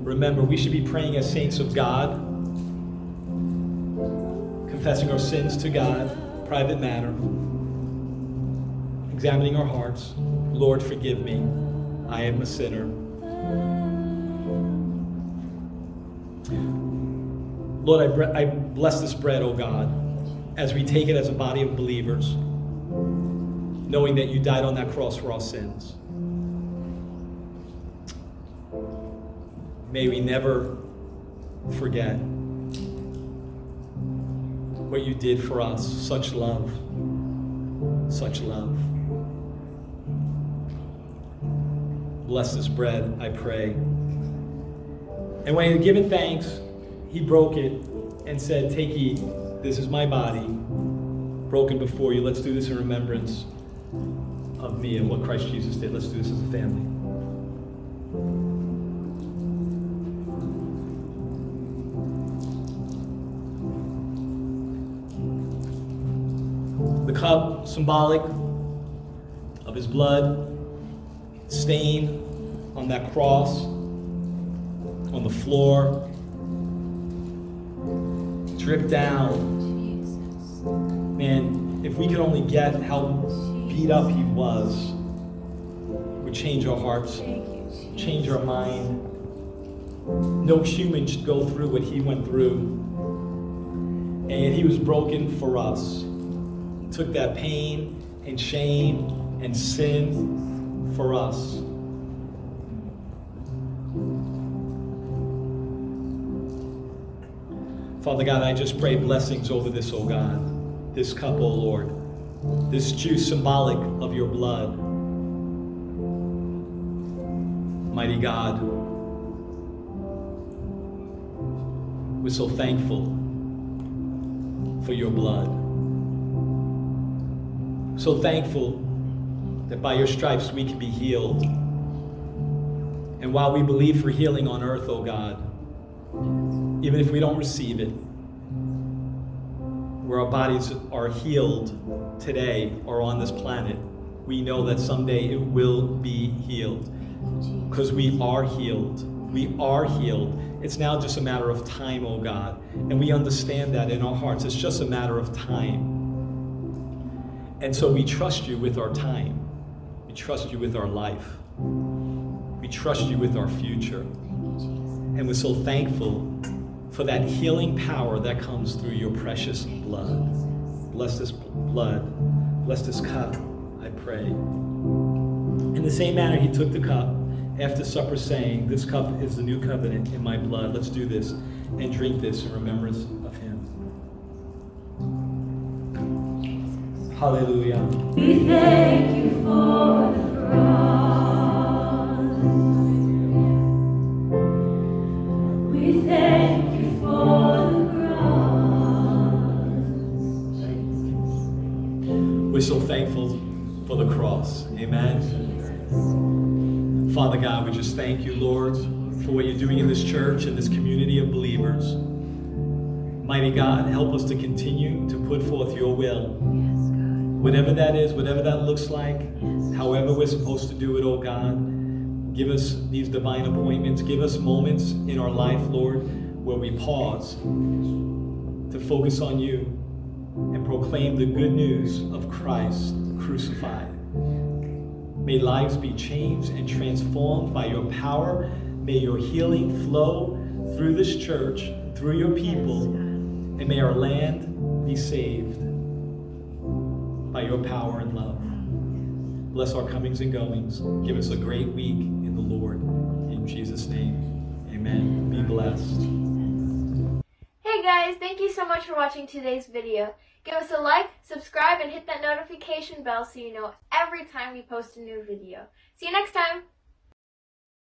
Remember, we should be praying as saints of God, confessing our sins to God, private matter examining our hearts. Lord, forgive me. I am a sinner. Lord, I, bre- I bless this bread, O oh God, as we take it as a body of believers, knowing that you died on that cross for our sins. May we never forget what you did for us. Such love. Such love. Bless this bread, I pray. And when he had given thanks, he broke it and said, Take, eat. This is my body, broken before you. Let's do this in remembrance of me and what Christ Jesus did. Let's do this as a family. The cup, symbolic of his blood, stain on that cross, on the floor, drip down. Man, if we could only get how beat up he was, would change our hearts, change our mind. No human should go through what he went through. And he was broken for us. Took that pain and shame and sin for us. Father God, I just pray blessings over this, oh God, this cup, oh Lord, this juice symbolic of your blood. Mighty God, we're so thankful for your blood. So thankful that by your stripes we can be healed. And while we believe for healing on earth, oh God, even if we don't receive it, where our bodies are healed today or on this planet, we know that someday it will be healed. Because we are healed. We are healed. It's now just a matter of time, oh God. And we understand that in our hearts. It's just a matter of time. And so we trust you with our time. We trust you with our life. We trust you with our future. And we're so thankful for that healing power that comes through your precious blood. Bless this blood. Bless this cup, I pray. In the same manner, he took the cup after supper, saying, This cup is the new covenant in my blood. Let's do this and drink this in remembrance Hallelujah. We thank you for the cross. We thank you for the cross. We're so thankful for the cross. Amen. Father God, we just thank you, Lord, for what you're doing in this church and this community of believers. Mighty God, help us to continue to put forth your will. Whatever that is, whatever that looks like, however we're supposed to do it, oh God, give us these divine appointments. Give us moments in our life, Lord, where we pause to focus on you and proclaim the good news of Christ crucified. May lives be changed and transformed by your power. May your healing flow through this church, through your people, and may our land be saved by your power and love. Bless our comings and goings. Give us a great week in the Lord. In Jesus' name, amen. Be blessed. Hey guys, thank you so much for watching today's video. Give us a like, subscribe, and hit that notification bell so you know every time we post a new video. See you next time!